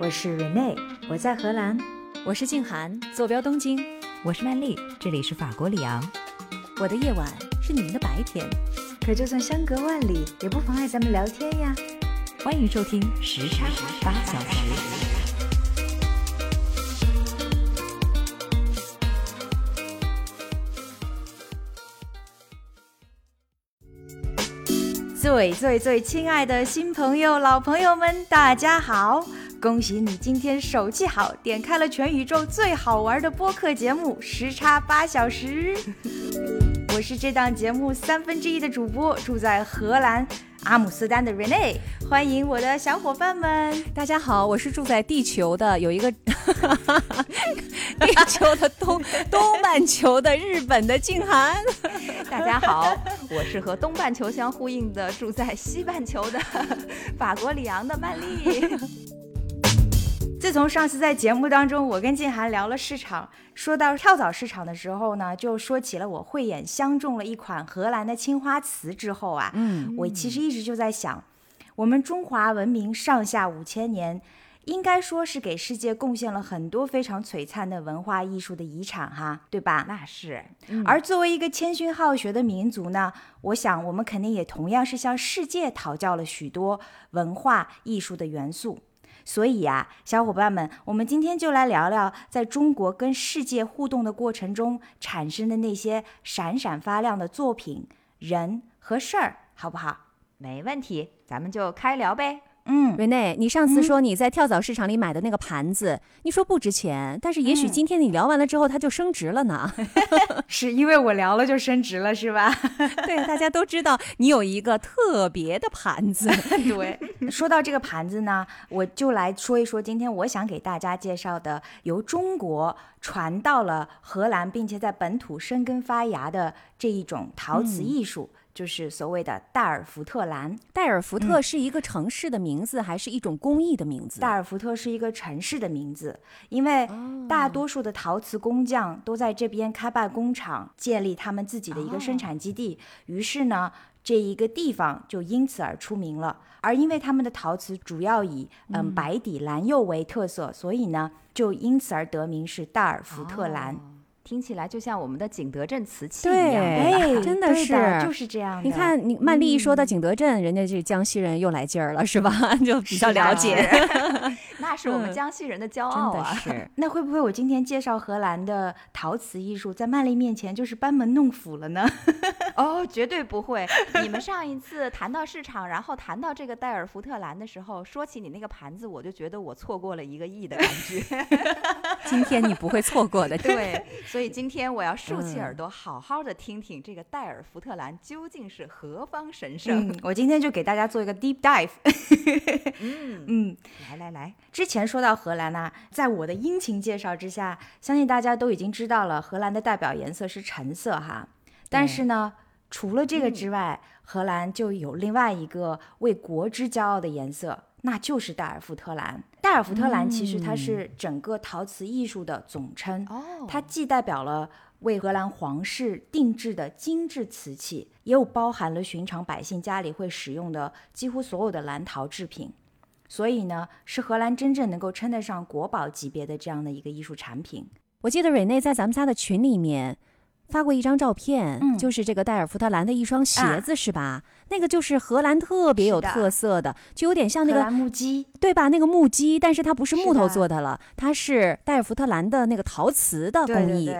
我是 Rene，我在荷兰。我是静涵，坐标东京。我是曼丽，这里是法国里昂。我的夜晚是你们的白天，可就算相隔万里，也不妨碍咱们聊天呀。欢迎收听时差八小时。最最最亲爱的新朋友、老朋友们，大家好！恭喜你今天手气好，点开了全宇宙最好玩的播客节目《时差八小时》。我是这档节目三分之一的主播，住在荷兰阿姆斯特丹的 Rene。欢迎我的小伙伴们！大家好，我是住在地球的有一个 地球的东 东半球的日本的静涵。大家好，我是和东半球相呼应的住在西半球的法国里昂的曼丽。自从上次在节目当中，我跟静涵聊了市场，说到跳蚤市场的时候呢，就说起了我慧眼相中了一款荷兰的青花瓷之后啊，嗯，我其实一直就在想，我们中华文明上下五千年，应该说是给世界贡献了很多非常璀璨的文化艺术的遗产哈，对吧？那是。而作为一个谦逊好学的民族呢，我想我们肯定也同样是向世界讨教了许多文化艺术的元素。所以呀，小伙伴们，我们今天就来聊聊在中国跟世界互动的过程中产生的那些闪闪发亮的作品、人和事儿，好不好？没问题，咱们就开聊呗。嗯，瑞内，你上次说你在跳蚤市场里买的那个盘子，你说不值钱，但是也许今天你聊完了之后，它就升值了呢。是因为我聊了就升值了，是吧？对，大家都知道你有一个特别的盘子。对，说到这个盘子呢，我就来说一说今天我想给大家介绍的由中国传到了荷兰，并且在本土生根发芽的这一种陶瓷艺术。就是所谓的戴尔福特蓝。戴尔福特是一个城市的名字，还是一种工艺的名字？戴尔福特是一个城市的名字，因为大多数的陶瓷工匠都在这边开办工厂，建立他们自己的一个生产基地。于是呢，这一个地方就因此而出名了。而因为他们的陶瓷主要以嗯白底蓝釉为特色，所以呢，就因此而得名是戴尔福特蓝。听起来就像我们的景德镇瓷器一样，哎，真的是就是这样。你看，你曼丽一说到景德镇，人家这江西人又来劲儿了，是吧？就比较了解。那是我们江西人的骄傲啊！是。那会不会我今天介绍荷兰的陶瓷艺术，在曼丽面前就是班门弄斧了呢？哦，绝对不会。你们上一次谈到市场，然后谈到这个戴尔福特兰的时候，说起你那个盘子，我就觉得我错过了一个亿的感觉。今天你不会错过的。对。所以今天我要竖起耳朵，好好的听听这个戴尔福特兰究竟是何方神圣。我今天就给大家做一个 deep dive。嗯嗯，来来来，之前说到荷兰呢，在我的殷勤介绍之下，相信大家都已经知道了，荷兰的代表颜色是橙色哈。但是呢，除了这个之外，荷兰就有另外一个为国之骄傲的颜色。那就是代尔夫特蓝。代尔夫特蓝其实它是整个陶瓷艺术的总称，它既代表了为荷兰皇室定制的精致瓷器，也有包含了寻常百姓家里会使用的几乎所有的蓝陶制品，所以呢，是荷兰真正能够称得上国宝级别的这样的一个艺术产品。我记得瑞内在咱们仨的群里面。发过一张照片，就是这个戴尔福特蓝的一双鞋子，是吧？那个就是荷兰特别有特色的，就有点像那个木屐，对吧？那个木屐，但是它不是木头做的了，它是戴尔福特蓝的那个陶瓷的工艺。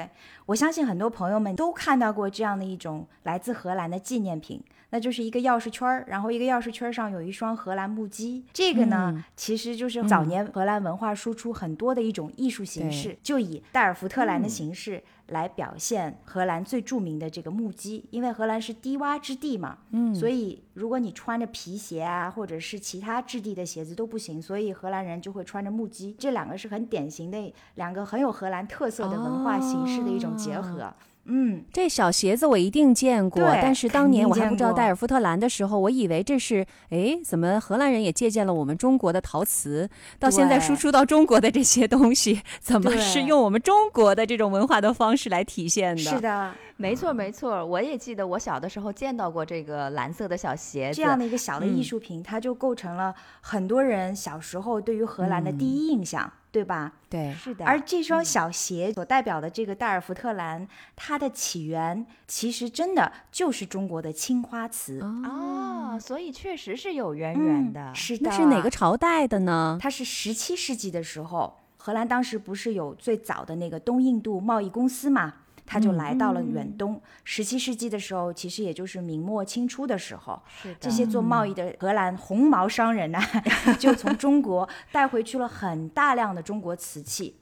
我相信很多朋友们都看到过这样的一种来自荷兰的纪念品。那就是一个钥匙圈儿，然后一个钥匙圈上有一双荷兰木屐。这个呢，其实就是早年荷兰文化输出很多的一种艺术形式，就以戴尔福特兰的形式来表现荷兰最著名的这个木屐。因为荷兰是低洼之地嘛，嗯，所以如果你穿着皮鞋啊，或者是其他质地的鞋子都不行，所以荷兰人就会穿着木屐。这两个是很典型的两个很有荷兰特色的文化形式的一种结合。嗯，这小鞋子我一定见过，但是当年我还不知道戴尔夫特蓝的时候，我以为这是哎，怎么荷兰人也借鉴了我们中国的陶瓷？到现在输出到中国的这些东西，怎么是用我们中国的这种文化的方式来体现的？是的。没错没错，我也记得我小的时候见到过这个蓝色的小鞋子，这样的一个小的艺术品，它就构成了很多人小时候对于荷兰的第一印象。对吧？对，是的。而这双小鞋所代表的这个戴尔福特蓝，它的起源其实真的就是中国的青花瓷哦，所以确实是有渊源的。是的，那是哪个朝代的呢？它是十七世纪的时候，荷兰当时不是有最早的那个东印度贸易公司嘛？他就来到了远东。十七世纪的时候，其实也就是明末清初的时候，这些做贸易的荷兰红毛商人呢，就从中国 带回去了很大量的中国瓷器。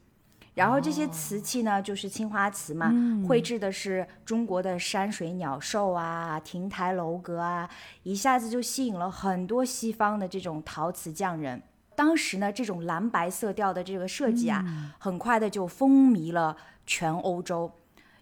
然后这些瓷器呢，就是青花瓷嘛，绘制的是中国的山水鸟兽啊、亭台楼阁啊，一下子就吸引了很多西方的这种陶瓷匠人。当时呢，这种蓝白色调的这个设计啊，很快的就风靡了全欧洲。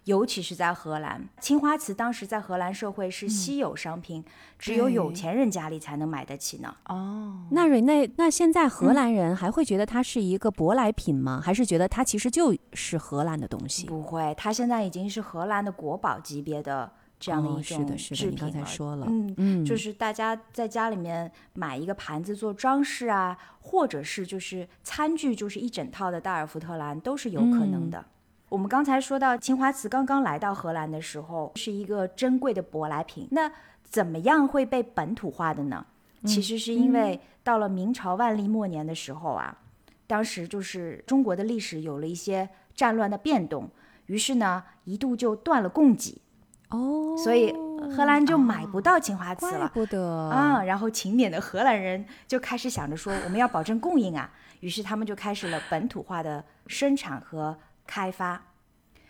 尤其是在荷兰，青花瓷当时在荷兰社会是稀有商品，只有有钱人家里才能买得起呢。哦，那瑞内，那现在荷兰人还会觉得它是一个舶来品吗？还是觉得它其实就是荷兰的东西？不会，它现在已经是荷兰的国宝级别的这样的一种制品了。说了，嗯嗯，就是大家在家里面买一个盘子做装饰啊，或者是就是餐具，就是一整套的戴尔福特蓝都是有可能的。我们刚才说到青花瓷刚刚来到荷兰的时候，是一个珍贵的舶来品。那怎么样会被本土化的呢？其实是因为到了明朝万历末年的时候啊，当时就是中国的历史有了一些战乱的变动，于是呢一度就断了供给。哦，所以荷兰就买不到青花瓷了。不得啊！然后勤勉的荷兰人就开始想着说，我们要保证供应啊，于是他们就开始了本土化的生产和。开发，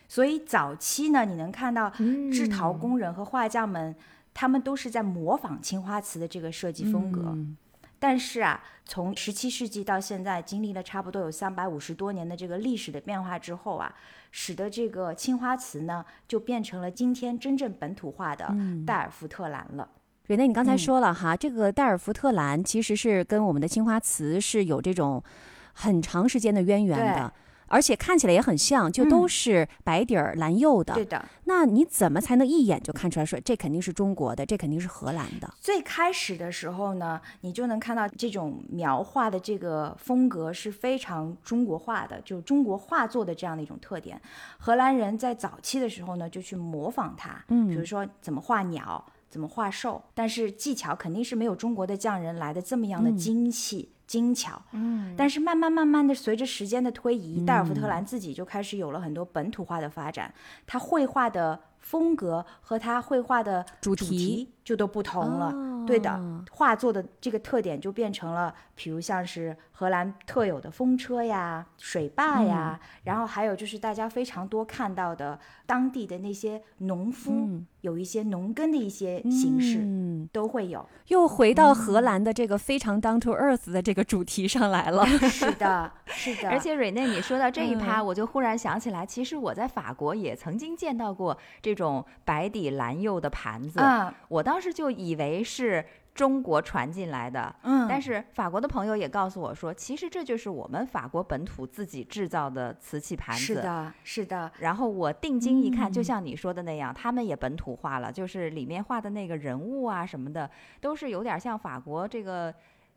所以早期呢，你能看到制陶工人和画匠们，他们都是在模仿青花瓷的这个设计风格。但是啊，从十七世纪到现在，经历了差不多有三百五十多年的这个历史的变化之后啊，使得这个青花瓷呢，就变成了今天真正本土化的戴尔福特蓝了。瑞内，你刚才说了哈，这个戴尔福特蓝其实是跟我们的青花瓷是有这种很长时间的渊源的。而且看起来也很像，就都是白底儿蓝釉的。对的。那你怎么才能一眼就看出来说这肯定是中国的，这肯定是荷兰的？最开始的时候呢，你就能看到这种描画的这个风格是非常中国化的，就中国画作的这样的一种特点。荷兰人在早期的时候呢，就去模仿它，嗯，比如说怎么画鸟，怎么画兽，但是技巧肯定是没有中国的匠人来的这么样的精细。精巧，嗯，但是慢慢慢慢的，随着时间的推移，戴尔福特兰自己就开始有了很多本土化的发展，他绘画的风格和他绘画的主题就都不同了，对的，画作的这个特点就变成了，比如像是荷兰特有的风车呀、水坝呀，然后还有就是大家非常多看到的当地的那些农夫。有一些农耕的一些形式都会有，又回到荷兰的这个非常 down to earth 的这个主题上来了。是的，是的。而且瑞内，你说到这一趴，我就忽然想起来，其实我在法国也曾经见到过这种白底蓝釉的盘子，我当时就以为是。中国传进来的，嗯，但是法国的朋友也告诉我说，其实这就是我们法国本土自己制造的瓷器盘子。是的，是的。然后我定睛一看，就像你说的那样，他们也本土化了，就是里面画的那个人物啊什么的，都是有点像法国这个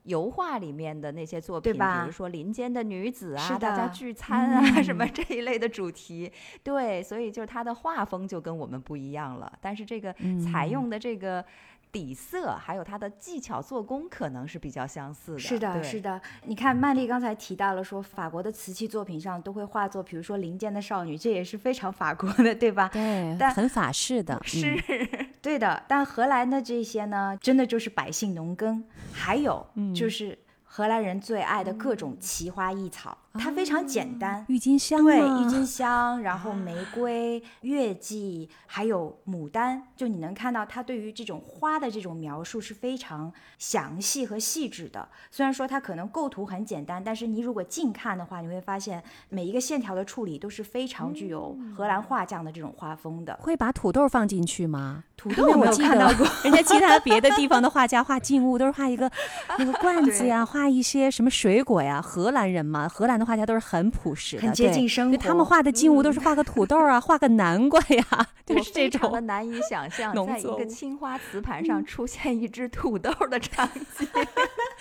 油画里面的那些作品，比如说林间的女子啊，大家聚餐啊 什么这一类的主题。对，所以就是它的画风就跟我们不一样了，但是这个采用的这个。底色还有它的技巧做工可能是比较相似的。是的，是的。你看曼丽刚才提到了说，法国的瓷器作品上都会画作，比如说林间的少女，这也是非常法国的，对吧？对，但很法式的。是，对的。但荷兰的这些呢，真的就是百姓农耕，还有就是荷兰人最爱的各种奇花异草。它非常简单，郁金香对，郁金香，然后玫瑰、月季，还有牡丹，就你能看到它对于这种花的这种描述是非常详细和细致的。虽然说它可能构图很简单，但是你如果近看的话，你会发现每一个线条的处理都是非常具有荷兰画匠的这种画风的。会把土豆放进去吗？土豆我看到过，人家其他别的地方的画家画静物都是画一个那个罐子呀，画。画一些什么水果呀？荷兰人嘛，荷兰的画家都是很朴实的，很接近生活。他们画的静物都是画个土豆啊，画个南瓜呀，就是这种。的难以想 象，在一个青花瓷盘上出现一只土豆的场景，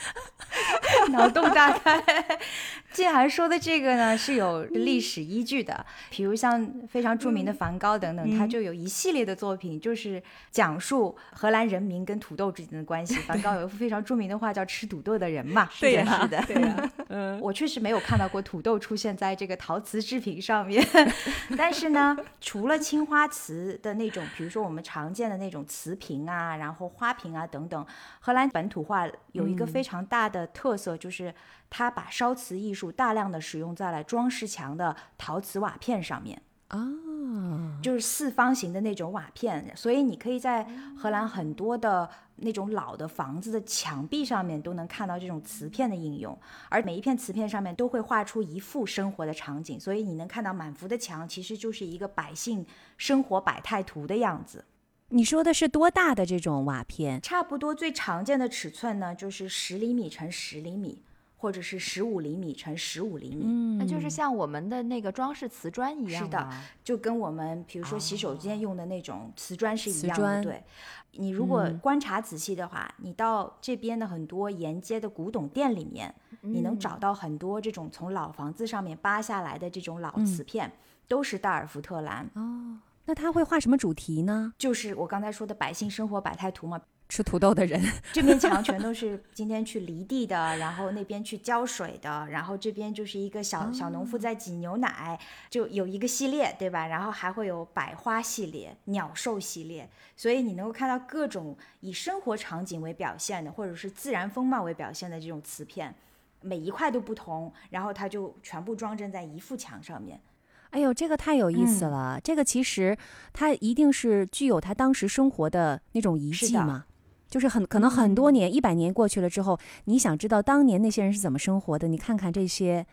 脑洞大开。季涵说的这个呢是有历史依据的，比如像非常著名的梵高等等，他就有一系列的作品，就是讲述荷兰人民跟土豆之间的关系。梵高有一幅非常著名的画叫《吃土豆的人》嘛，是的，是的，对呀。嗯，我确实没有看到过土豆出现在这个陶瓷制品上面，但是呢，除了青花瓷的那种，比如说我们常见的那种瓷瓶啊，然后花瓶啊等等，荷兰本土画有一个非常大的特色，就是它把烧瓷艺术大量的使用在了装饰墙的陶瓷瓦片上面啊，就是四方形的那种瓦片，所以你可以在荷兰很多的。那种老的房子的墙壁上面都能看到这种瓷片的应用，而每一片瓷片上面都会画出一幅生活的场景，所以你能看到满幅的墙其实就是一个百姓生活百态图的样子。你说的是多大的这种瓦片？差不多最常见的尺寸呢，就是十厘米乘十厘米。或者是十五厘米乘十五厘米，那就是像我们的那个装饰瓷砖一样是的，就跟我们比如说洗手间用的那种瓷砖是一样的。对，你如果观察仔细的话，你到这边的很多沿街的古董店里面，你能找到很多这种从老房子上面扒下来的这种老瓷片，都是戴尔福特蓝。哦，那他会画什么主题呢？就是我刚才说的百姓生活百态图嘛。吃土豆的人，这面墙全都是今天去犁地的，然后那边去浇水的，然后这边就是一个小小农妇在挤牛奶，就有一个系列，对吧？然后还会有百花系列、鸟兽系列，所以你能够看到各种以生活场景为表现的，或者是自然风貌为表现的这种瓷片，每一块都不同，然后它就全部装帧在一幅墙上面。哎呦，这个太有意思了！这个其实它一定是具有它当时生活的那种遗迹吗？就是很可能很多年，一百年过去了之后，你想知道当年那些人是怎么生活的？你看看这些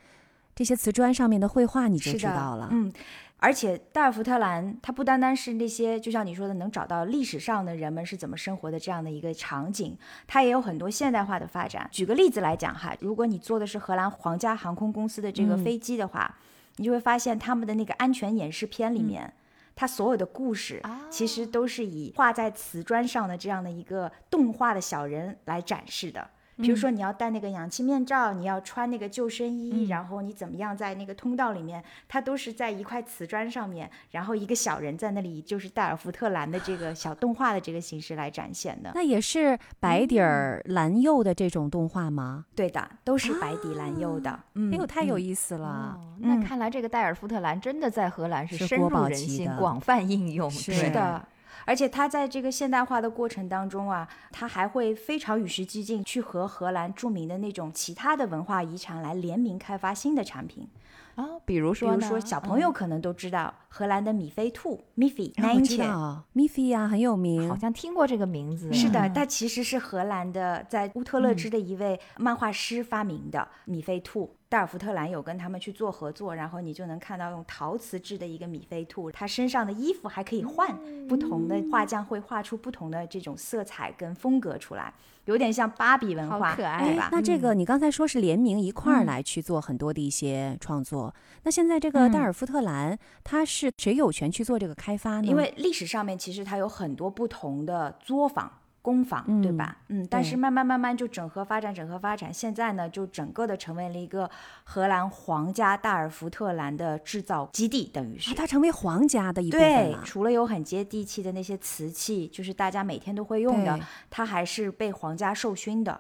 这些瓷砖上面的绘画，你就知道了。嗯，而且戴尔福特兰它不单单是那些，就像你说的，能找到历史上的人们是怎么生活的这样的一个场景，它也有很多现代化的发展。举个例子来讲哈，如果你坐的是荷兰皇家航空公司的这个飞机的话，你就会发现他们的那个安全演示片里面。它所有的故事，其实都是以画在瓷砖上的这样的一个动画的小人来展示的。比如说，你要戴那个氧气面罩，你要穿那个救生衣，然后你怎么样在那个通道里面，它都是在一块瓷砖上面，然后一个小人在那里，就是戴尔福特兰的这个小动画的这个形式来展现的。那也是白底儿蓝釉的这种动画吗？对的，都是白底蓝釉的。嗯，哎呦，太有意思了。那看来这个戴尔福特兰真的在荷兰是深入人心、广泛应用。是的。而且它在这个现代化的过程当中啊，它还会非常与时俱进，去和荷兰著名的那种其他的文化遗产来联名开发新的产品。啊，比如说，比如说小朋友可能都知道荷兰的米菲兔 （Miffy），我知道 Miffy 呀，很有名，好像听过这个名字。是的，它其实是荷兰的，在乌特勒支的一位漫画师发明的米菲兔。戴尔福特兰有跟他们去做合作，然后你就能看到用陶瓷制的一个米菲兔，它身上的衣服还可以换，不同的画匠会画出不同的这种色彩跟风格出来，有点像芭比文化，可爱吧？那这个你刚才说是联名一块儿来去做很多的一些创作，那现在这个戴尔福特兰它是谁有权去做这个开发呢？因为历史上面其实它有很多不同的作坊。工坊对吧？嗯，但是慢慢慢慢就整合发展，整合发展，现在呢就整个的成为了一个荷兰皇家大尔福特兰的制造基地，等于是它成为皇家的一部分了。除了有很接地气的那些瓷器，就是大家每天都会用的，它还是被皇家授勋的，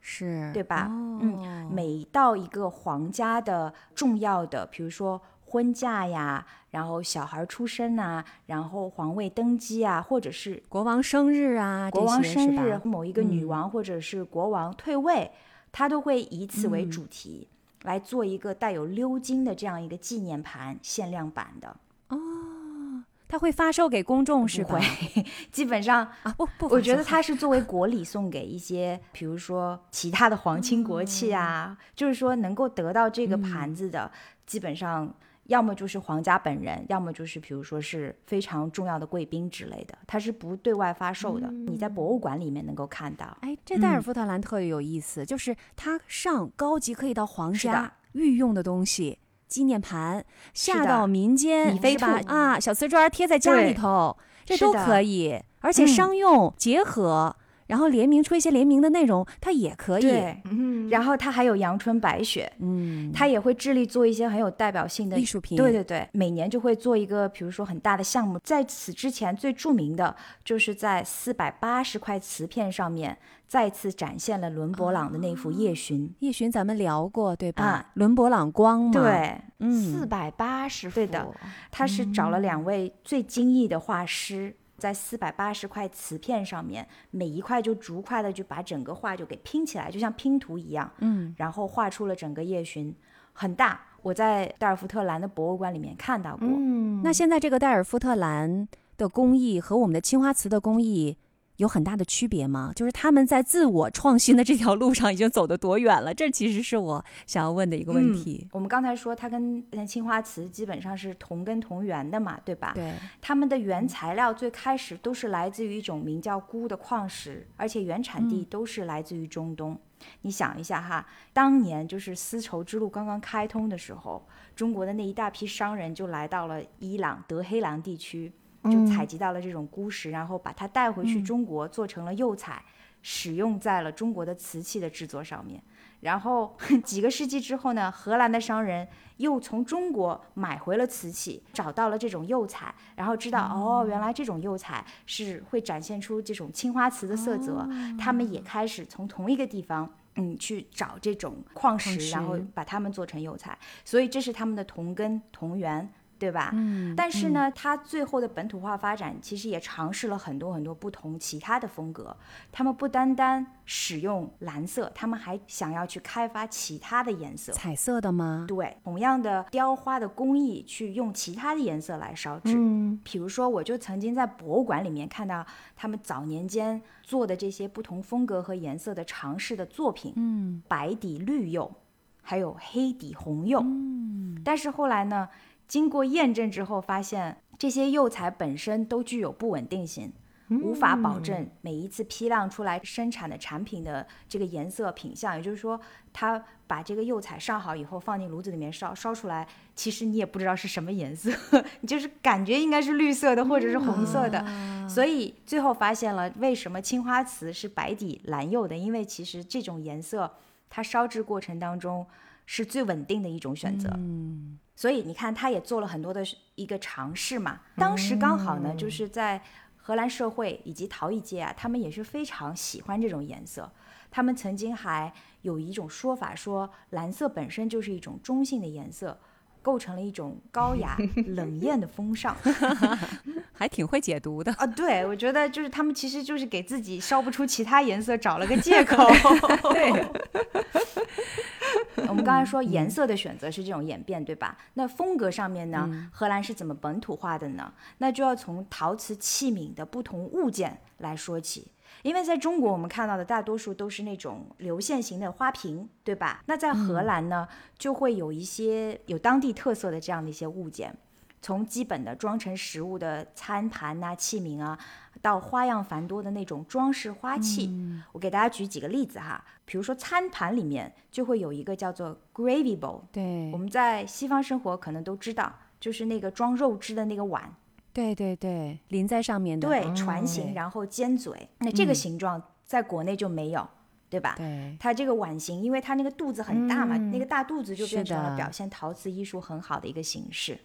是对吧？嗯，每到一个皇家的重要的，比如说。婚嫁呀，然后小孩出生啊，然后皇位登基啊，或者是国王生日啊，国王生日，某一个女王或者是国王退位，他都会以此为主题来做一个带有鎏金的这样一个纪念盘，限量版的。哦，他会发售给公众是会，基本上啊不不，我觉得他是作为国礼送给一些，比如说其他的皇亲国戚啊，就是说能够得到这个盘子的，基本上。要么就是皇家本人，要么就是比如说是非常重要的贵宾之类的，它是不对外发售的，你在博物馆里面能够看到。哎，这戴尔夫特兰特别有意思，就是它上高级可以到皇家御用的东西，纪念盘，下到民间，米菲兔啊，小瓷砖贴在家里头，这都可以，而且商用结合。然后联名出一些联名的内容，它也可以。对，然后它还有阳春白雪，嗯，它也会致力做一些很有代表性的艺术品。对对对，每年就会做一个，比如说很大的项目。在此之前，最著名的就是在四百八十块瓷片上面再次展现了伦勃朗的那幅《夜巡》。夜巡咱们聊过，对吧？伦勃朗光嘛。对，嗯，四百八十幅。对的，他是找了两位最精益的画师。在四百八十块瓷片上面，每一块就逐块的就把整个画就给拼起来，就像拼图一样。嗯，然后画出了整个夜巡，很大。我在戴尔夫特兰的博物馆里面看到过。嗯，那现在这个戴尔夫特兰的工艺和我们的青花瓷的工艺。有很大的区别吗？就是他们在自我创新的这条路上已经走得多远了？这其实是我想要问的一个问题。我们刚才说它跟青花瓷基本上是同根同源的嘛，对吧？对。它们的原材料最开始都是来自于一种名叫钴的矿石，而且原产地都是来自于中东。你想一下哈，当年就是丝绸之路刚刚开通的时候，中国的那一大批商人就来到了伊朗德黑兰地区。就采集到了这种钴石，然后把它带回去中国，做成了釉彩，使用在了中国的瓷器的制作上面。然后 几个世纪之后呢，荷兰的商人又从中国买回了瓷器，找到了这种釉彩，然后知道哦，原来这种釉彩是会展现出这种青花瓷的色泽。他们也开始从同一个地方，嗯，去找这种矿石，然后把它们做成釉彩。所以这是他们的同根同源。对吧？嗯，但是呢，它最后的本土化发展其实也尝试了很多很多不同其他的风格。他们不单单使用蓝色，他们还想要去开发其他的颜色，彩色的吗？对，同样的雕花的工艺去用其他的颜色来烧制。嗯，比如说，我就曾经在博物馆里面看到他们早年间做的这些不同风格和颜色的尝试的作品。嗯，白底绿釉，还有黑底红釉。嗯，但是后来呢？经过验证之后，发现这些釉彩本身都具有不稳定性，无法保证每一次批量出来生产的产品的这个颜色品相。也就是说，它把这个釉彩上好以后，放进炉子里面烧，烧出来，其实你也不知道是什么颜色，你 就是感觉应该是绿色的或者是红色的。所以最后发现了为什么青花瓷是白底蓝釉的，因为其实这种颜色它烧制过程当中是最稳定的一种选择。嗯。所以你看，他也做了很多的一个尝试嘛。当时刚好呢，就是在荷兰社会以及陶艺界啊，他们也是非常喜欢这种颜色。他们曾经还有一种说法，说蓝色本身就是一种中性的颜色，构成了一种高雅 冷艳的风尚，还挺会解读的啊。对，我觉得就是他们其实就是给自己烧不出其他颜色找了个借口。对。我们刚才说颜色的选择是这种演变，对吧？那风格上面呢，荷兰是怎么本土化的呢？那就要从陶瓷器皿的不同物件来说起。因为在中国，我们看到的大多数都是那种流线型的花瓶，对吧？那在荷兰呢，就会有一些有当地特色的这样的一些物件，从基本的装成食物的餐盘呐、器皿啊。到花样繁多的那种装饰花器，我给大家举几个例子哈。比如说餐盘里面就会有一个叫做 gravy bowl，对，我们在西方生活可能都知道，就是那个装肉汁的那个碗，对对对，淋在上面的，对，船形，然后尖嘴。那这个形状在国内就没有，对吧？对，它这个碗形，因为它那个肚子很大嘛，那个大肚子就变成了表现陶瓷艺术很好的一个形式。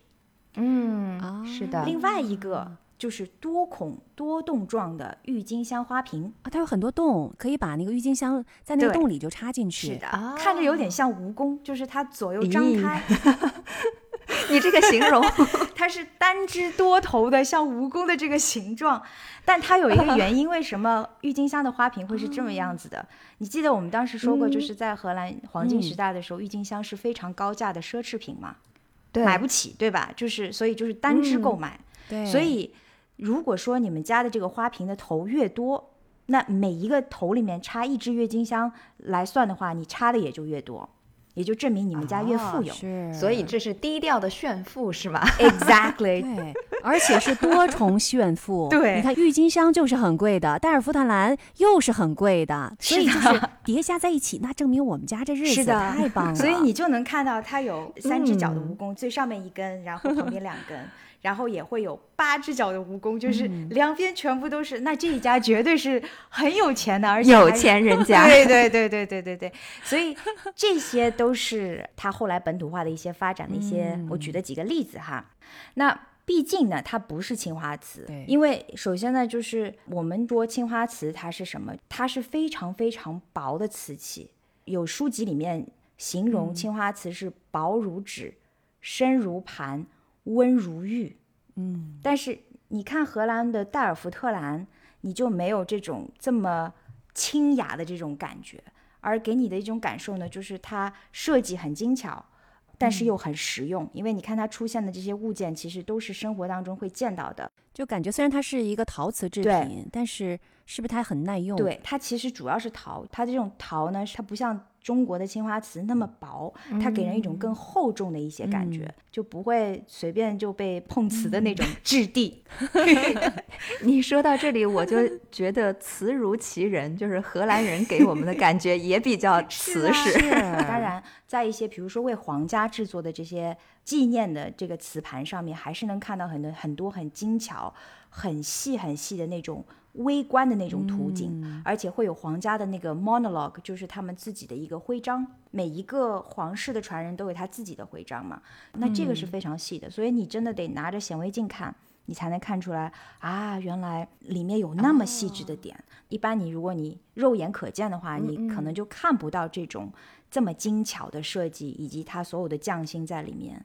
嗯，是的。另外一个。就是多孔多洞状的郁金香花瓶啊，它有很多洞，可以把那个郁金香在那个洞里就插进去。是的，看着有点像蜈蚣，就是它左右张开。你这个形容，它是单只多头的，像蜈蚣的这个形状。但它有一个原因，为什么郁金香的花瓶会是这么样子的？你记得我们当时说过，就是在荷兰黄金时代的时候，郁金香是非常高价的奢侈品嘛，买不起，对吧？就是所以就是单只购买，对，所以。如果说你们家的这个花瓶的头越多，那每一个头里面插一支郁金香来算的话，你插的也就越多。也就证明你们家越富有。是，所以这是低调的炫富是吧？Exactly，对，而且是多重炫富。对你看郁金香就是很贵的，戴尔福特兰又是很贵的，所以就是叠加在一起，那证明我们家这日子是的太棒了。所以你就能看到它有三只脚的嗯蜈蚣，最上面一根，然后旁边两根。然后也会有八只脚的蜈蚣，就是两边全部都是。那这一家绝对是很有钱的，而且有钱人 家。对对对对对对对，所以这些都是他后来本土化的一些发展的一些，我举的几个例子哈。那毕竟呢，它不是青花瓷对，因为首先呢，就是我们说青花瓷它是什么？它是非常非常薄的瓷器，有书籍里面形容青花瓷是薄如纸、深如盘、温如玉。嗯，但是你看荷兰的代尔福特兰，你就没有这种这么清雅的这种感觉，而给你的一种感受呢，就是它设计很精巧，但是又很实用。因为你看它出现的这些物件，其实都是生活当中会见到的。就感觉虽然它是一个陶瓷制品，但是是不是它很耐用？，对，它其实主要是陶，它的这种陶呢，它不像中国的青花瓷那么薄，它给人一种更厚重的一些感觉，就不会随便就被碰瓷的那种 质地。你说到这里，我就觉得瓷如其人，就是荷兰人给我们的感觉也比较 瓷实。当然，在一些比如说为皇家制作的这些纪念的这个瓷盘上面，还是能看到很多很多很精巧、很细很细的那种微观的那种图景，而且会有皇家的那个 monologue，就是他们自己的一个徽章。每一个皇室的传人都有他自己的徽章嘛，那这个是非常细的，所以你真的得拿着显微镜看。你才能看出来啊，原来里面有那么细致的点。一般你如果你肉眼可见的话，你可能就看不到这种这么精巧的设计，以及它所有的匠心在里面。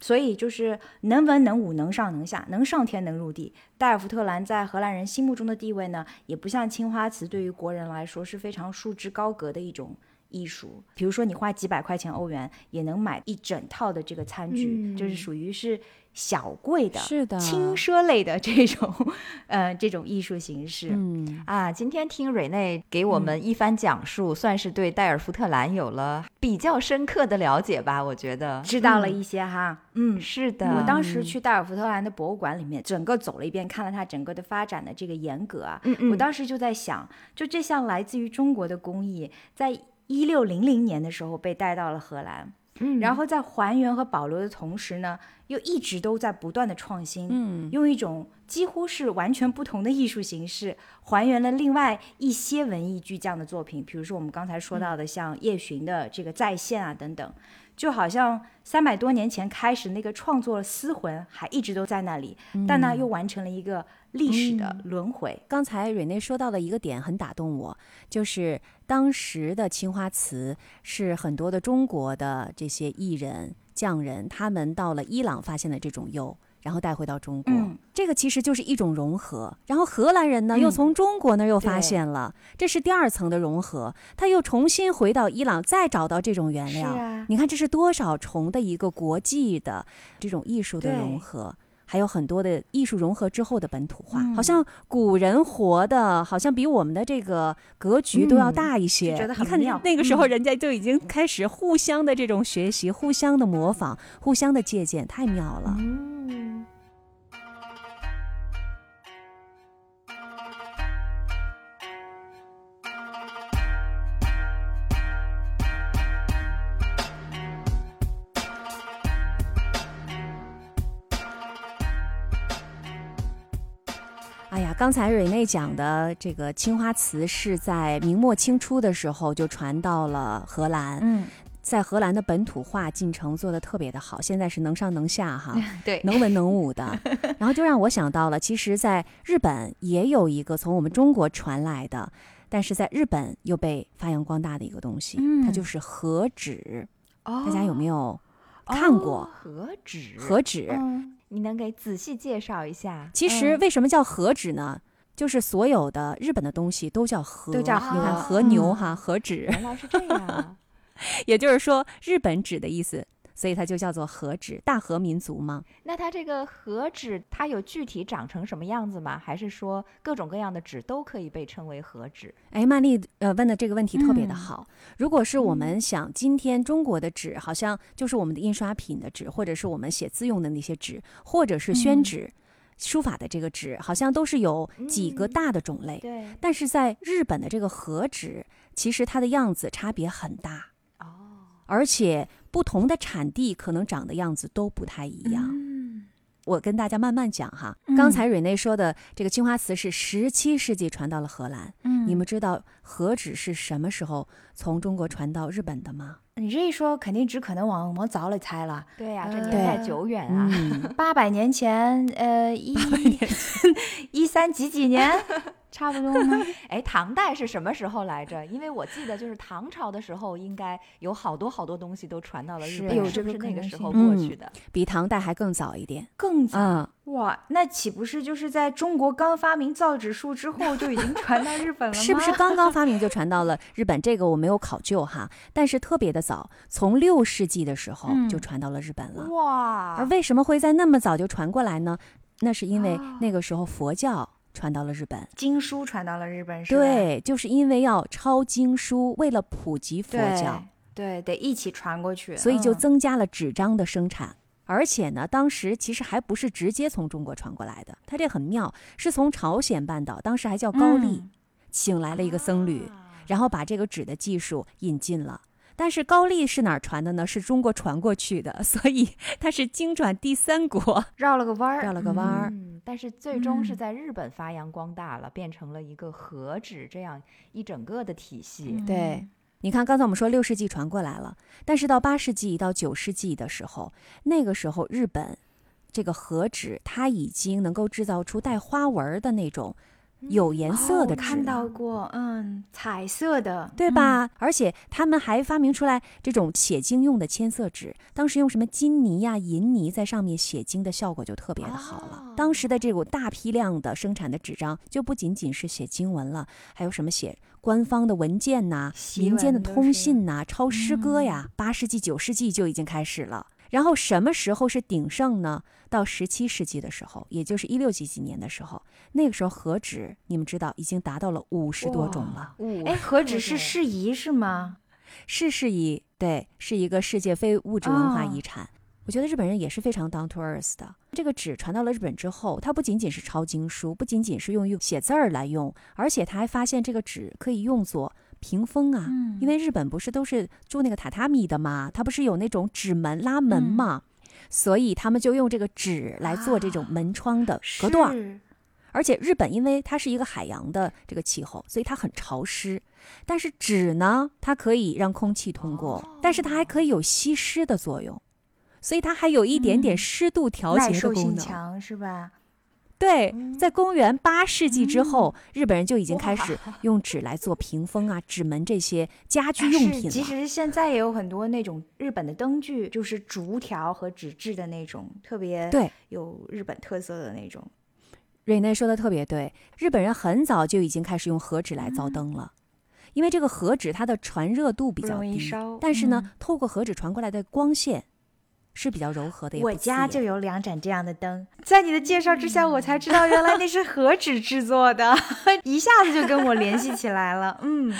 所以就是能文能武，能上能下，能上天能入地。戴尔福特兰在荷兰人心目中的地位呢，也不像青花瓷对于国人来说是非常束之高阁的一种艺术。比如说你花几百块钱欧元也能买一整套的这个餐具，就是属于是小贵的、是的。轻奢类的这种 呃这种艺术形式。嗯，啊，今天听瑞内给我们一番讲述，算是对戴尔福特兰有了比较深刻的了解吧？我觉得。知道了一些哈，嗯，是的。我当时去戴尔福特兰的博物馆里面，整个走了一遍，看了它整个的发展的这个严格啊，嗯嗯。我当时就在想，就这项来自于中国的工艺，在一六零零年的时候被带到了荷兰，嗯。然后在还原和保留的同时呢，又一直都在不断的创新，嗯，用一种几乎是完全不同的艺术形式，还原了另外一些文艺巨匠的作品，比如说我们刚才说到的像叶巡的这个再现啊等等，就好像三百多年前开始那个创作思魂还一直都在那里，但呢又完成了一个历史的轮回。刚才蕊内说到的一个点很打动我，就是当时的青花瓷是很多的中国的这些艺人、匠人，他们到了伊朗发现了这种釉。然后带回到中国，嗯这个其实就是一种融合。然后荷兰人呢，嗯又从中国那儿又发现了，这是第二层的融合。他又重新回到伊朗，再找到这种原料。啊你看这是多少重的一个国际的这种艺术的融合。还有很多的艺术融合之后的本土化，嗯好像古人活的，好像比我们的这个格局都要大一些。就觉得很你看妙那个时候，嗯人家就已经开始互相的这种学习、互相的模仿、互相的借鉴，太妙了。嗯，刚才蕊内讲的这个青花瓷是在明末清初的时候就传到了荷兰，嗯，在荷兰的本土化进程做得特别的好，现在是能上能下哈。对，能文能武的，然后就让我想到了，其实，在日本也有一个从我们中国传来的，但是在日本又被发扬光大的一个东西，它嗯就是和纸。哦大家有没有看过哦和纸？和纸？嗯你能给仔细介绍一下？其实为什么叫和纸呢？就是所有的日本的东西都叫和，都叫你看和和牛嗯哈，和纸，原来是这样。也就是说日本纸的意思。所以它就叫做和纸，大和民族吗。那它这个和纸，它有具体长成什么样子吗？还是说各种各样的纸都可以被称为和纸？哎，曼丽呃问的这个问题特别的好。如果是我们想今天中国的纸，好像就是我们的印刷品的纸，或者是我们写字用的那些纸，或者是宣纸、书法的这个纸，好像都是有几个大的种类。对，但是在日本的这个和纸，其实它的样子差别很大哦。而且不同的产地可能长的样子都不太一样。嗯，我跟大家慢慢讲哈。嗯刚才瑞内说的这个青花瓷是十七世纪传到了荷兰。嗯你们知道何止是什么时候从中国传到日本的吗？你这一说，肯定只可能往往早里猜了。对呀、这呃年代久远啊。嗯，八百年前，呃，一 一三几几年，差不多吗？哎，唐代是什么时候来着？因为我记得就是唐朝的时候，应该有好多好多东西都传到了日是本，有是不是那个时候过去的？比唐代还更早一点。更早、嗯，哇，那岂不是就是在中国刚发明造纸术之后就已经传到日本了吗？是不是刚刚发明就传到了日本？这个我没有考究哈，但是特别的早，从六世纪的时候嗯就传到了日本了。哇而为什么会在那么早就传过来呢？那是因为哦那个时候佛教传到了日本。经书传到了日本？是吧，对，就是因为要抄经书，为了普及佛教，对，得一起传过去，所以就嗯增加了纸张的生产。而且呢，当时其实还不是直接从中国传过来的，它这很妙，是从朝鲜半岛，当时还叫高丽，嗯请来了一个僧侣，啊然后把这个纸的技术引进了。但是高丽是哪儿传的呢？是中国传过去的，所以它是经转第三国，绕了个弯儿，绕了个弯儿。嗯，但是最终是嗯在日本发扬光大了，变成了一个和纸这样一整个的体系。嗯对，你看，刚才我们说六世纪传过来了，但是到八世纪到九世纪的时候，那个时候日本这个和纸它已经能够制造出带花纹儿的那种有颜色哦的纸看到。过，嗯，彩色的，对吧？而且他们还发明出来这种写经用的铅色纸，当时用什么金泥呀、银泥在上面写经的效果就特别的好了。哦当时的这种大批量的生产的纸张，就不仅仅是写经文了，还有什么写官方的文件呐、檄民间的通信呐、抄诗歌呀。八世纪、九世纪就已经开始了。然后什么时候是鼎盛呢？到十七世纪的时候，也就是一六几几年的时候，那个时候和纸你们知道已经达到了五十多种了。五哎，何止是适宜是吗？是适宜对，是一个世界非物质文化哦遗产。我觉得日本人也是非常 down to earth 的。这个纸传到了日本之后，它不仅仅是抄经书，不仅仅是用用写字儿来用，而且他还发现这个纸可以用作屏风啊。嗯因为日本不是都是住那个榻榻米的嘛，它不是有那种纸门拉门嗯嘛，所以他们就用这个纸来做这种啊门窗的隔断而且日本因为它是一个海洋的这个气候，所以它很潮湿。但是纸呢，它可以让空气通过，但是它还可以有吸湿的作用，所以它还有一点点嗯湿度调节的受性功能。强是吧？对，在公元八世纪之后，日本人就已经开始。用纸来做屏风啊、纸门这些家居用品了。其实现在也有很多那种日本的灯具，就是竹条和纸质的那种，特别对，有日本特色的那种。瑞内说的特别对，日本人很早就已经开始用和纸来嗯。造灯了，因为这个和纸它的传热度比较低，但是呢，嗯。透过和纸传过来的光线是比较柔和的，我家就有两盏这样的灯，在你的介绍之下，我才知道原来那是和纸制作的，一下子就跟我联系起来了。嗯，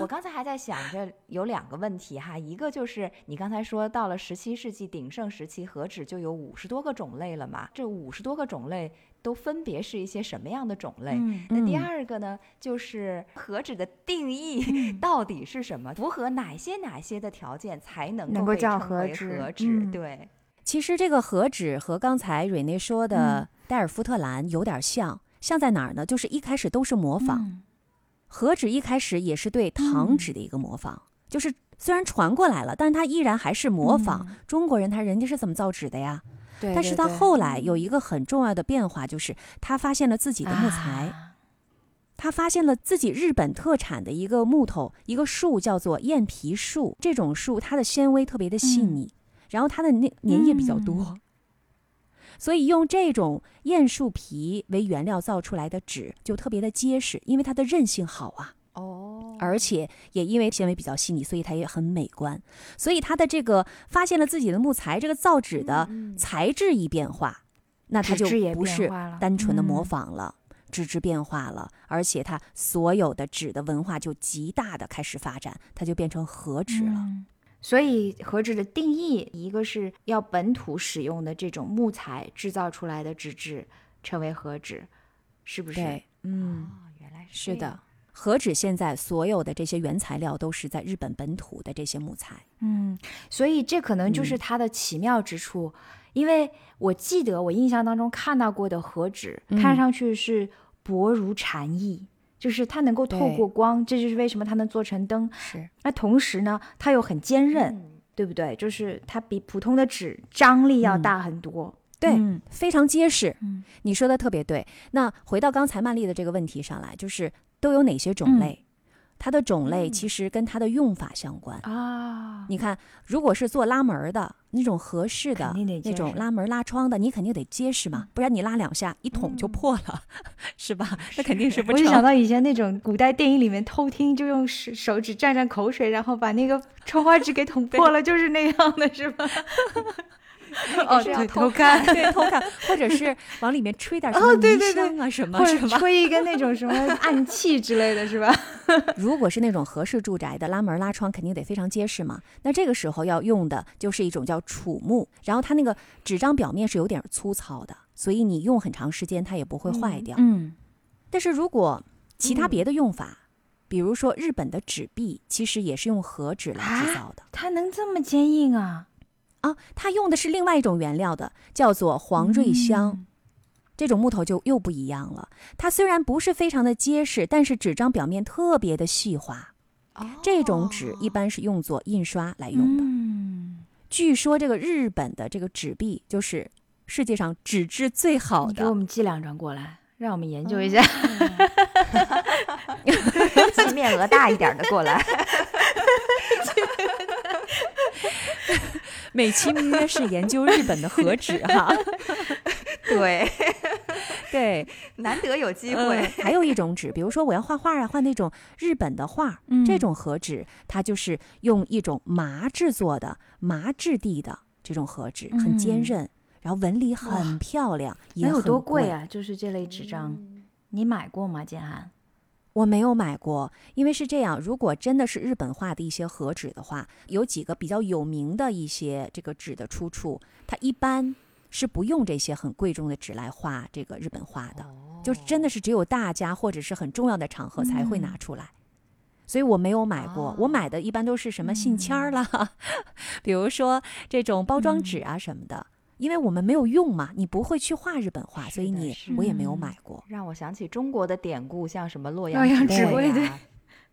我刚才还在想着有两个问题哈，一个就是你刚才说到了十七世纪鼎盛时期，和纸就有五十多个种类了嘛？这五十多个种类都分别是一些什么样的种类？嗯那第嗯二个呢，就是和纸的定义 到底是什么？符合哪些哪些的条件才能能够叫和纸对，其实这个和纸和刚才瑞内说的戴尔夫特兰有点像，像在哪儿呢？就是一开始都是模仿，嗯和纸一开始也是对唐纸的一个模仿，就是虽然传过来了，但是它依然还是模仿、中国人，他人家是怎么造纸的呀？对，但是他对对后来有一个很重要的变化，就是他发现了自己的木材。啊他发现了自己日本特产的一个木头，一个树叫做雁皮树。这种树它的纤维特别的细嗯腻，然后它的那粘液比较多，所以用这种雁树皮为原料造出来的纸就特别的结实，因为它的韧性好啊。哦，而且也因为纤维比较细腻，所以它也很美观。所以它的这个发现了自己的木材这个造纸的材质一变化，那它就不是单纯的模仿了，纸质变化了，而且它所有的纸的文化就极大的开始发展，它就变成和纸了。所以和纸的定义，一个是要本土使用的这种木材制造出来的纸质称为和纸，是不是？对，嗯，原来是的。和纸现在所有的这些原材料都是在日本本土的这些木材，嗯，所以这可能就是它的奇妙之处，因为我记得我印象当中看到过的和纸，看上去是薄如蝉翼，就是它能够透过光，这就是为什么它能做成灯。是，那同时呢，它又很坚韧，对不对？就是它比普通的纸张力要大很多，对，非常结实。嗯，你说的特别对。那回到刚才曼丽的这个问题上来，就是。都有哪些种类？它的种类其实跟它的用法相关啊。你看，如果是做拉门的那种合适的那种拉门拉窗的，你肯定得结实嘛，不然你拉两下一捅就破了，是吧？那肯定是不。我就想到以前那种古代电影里面偷听，就用手手指蘸蘸口水，然后把那个窗花纸给捅 破了，就是那样的，是吧？哦，对，偷看，对，偷看，或者是往里面吹点 什么迷香啊，什么，什么，吹一根那种什么 暗器之类的是吧？如果是那种合适住宅的拉门拉窗，肯定得非常结实嘛。那这个时候要用的就是一种叫楚木，然后它那个纸张表面是有点粗糙的，所以你用很长时间它也不会坏掉。嗯。但是如果其他别的用法，比如说日本的纸币，其实也是用和纸来制造的。它能这么坚硬啊？啊，它用的是另外一种原料的，叫做黄瑞香，这种木头就又不一样了。它虽然不是非常的结实，但是纸张表面特别的细滑。这种纸一般是用作印刷来用的。嗯，据说这个日本的这个纸币就是世界上纸质最好的。给我们寄两张过来，让我们研究一下。寄面额大一点的过来。美其名曰是研究日本的和纸哈，对。对，难得有机会。还有一种纸，比如说我要画画啊，画那种日本的画，这种和纸它就是用一种麻制作的麻质地的这种和纸，很坚韧，然后纹理很漂亮，也有多贵啊？就是这类纸张，你买过吗，建涵？我没有买过，因为是这样，如果真的是日本画的一些和纸的话，有几个比较有名的一些这个纸的出处，它一般是不用这些很贵重的纸来画这个日本画的，就真的是只有大家或者是很重要的场合才会拿出来，所以我没有买过。我买的一般都是什么信签儿啦，比如说这种包装纸啊什么的。因为我们没有用嘛，你不会去画日本画，所以你我也没有买过。让我想起中国的典故，像什么洛阳纸贵对，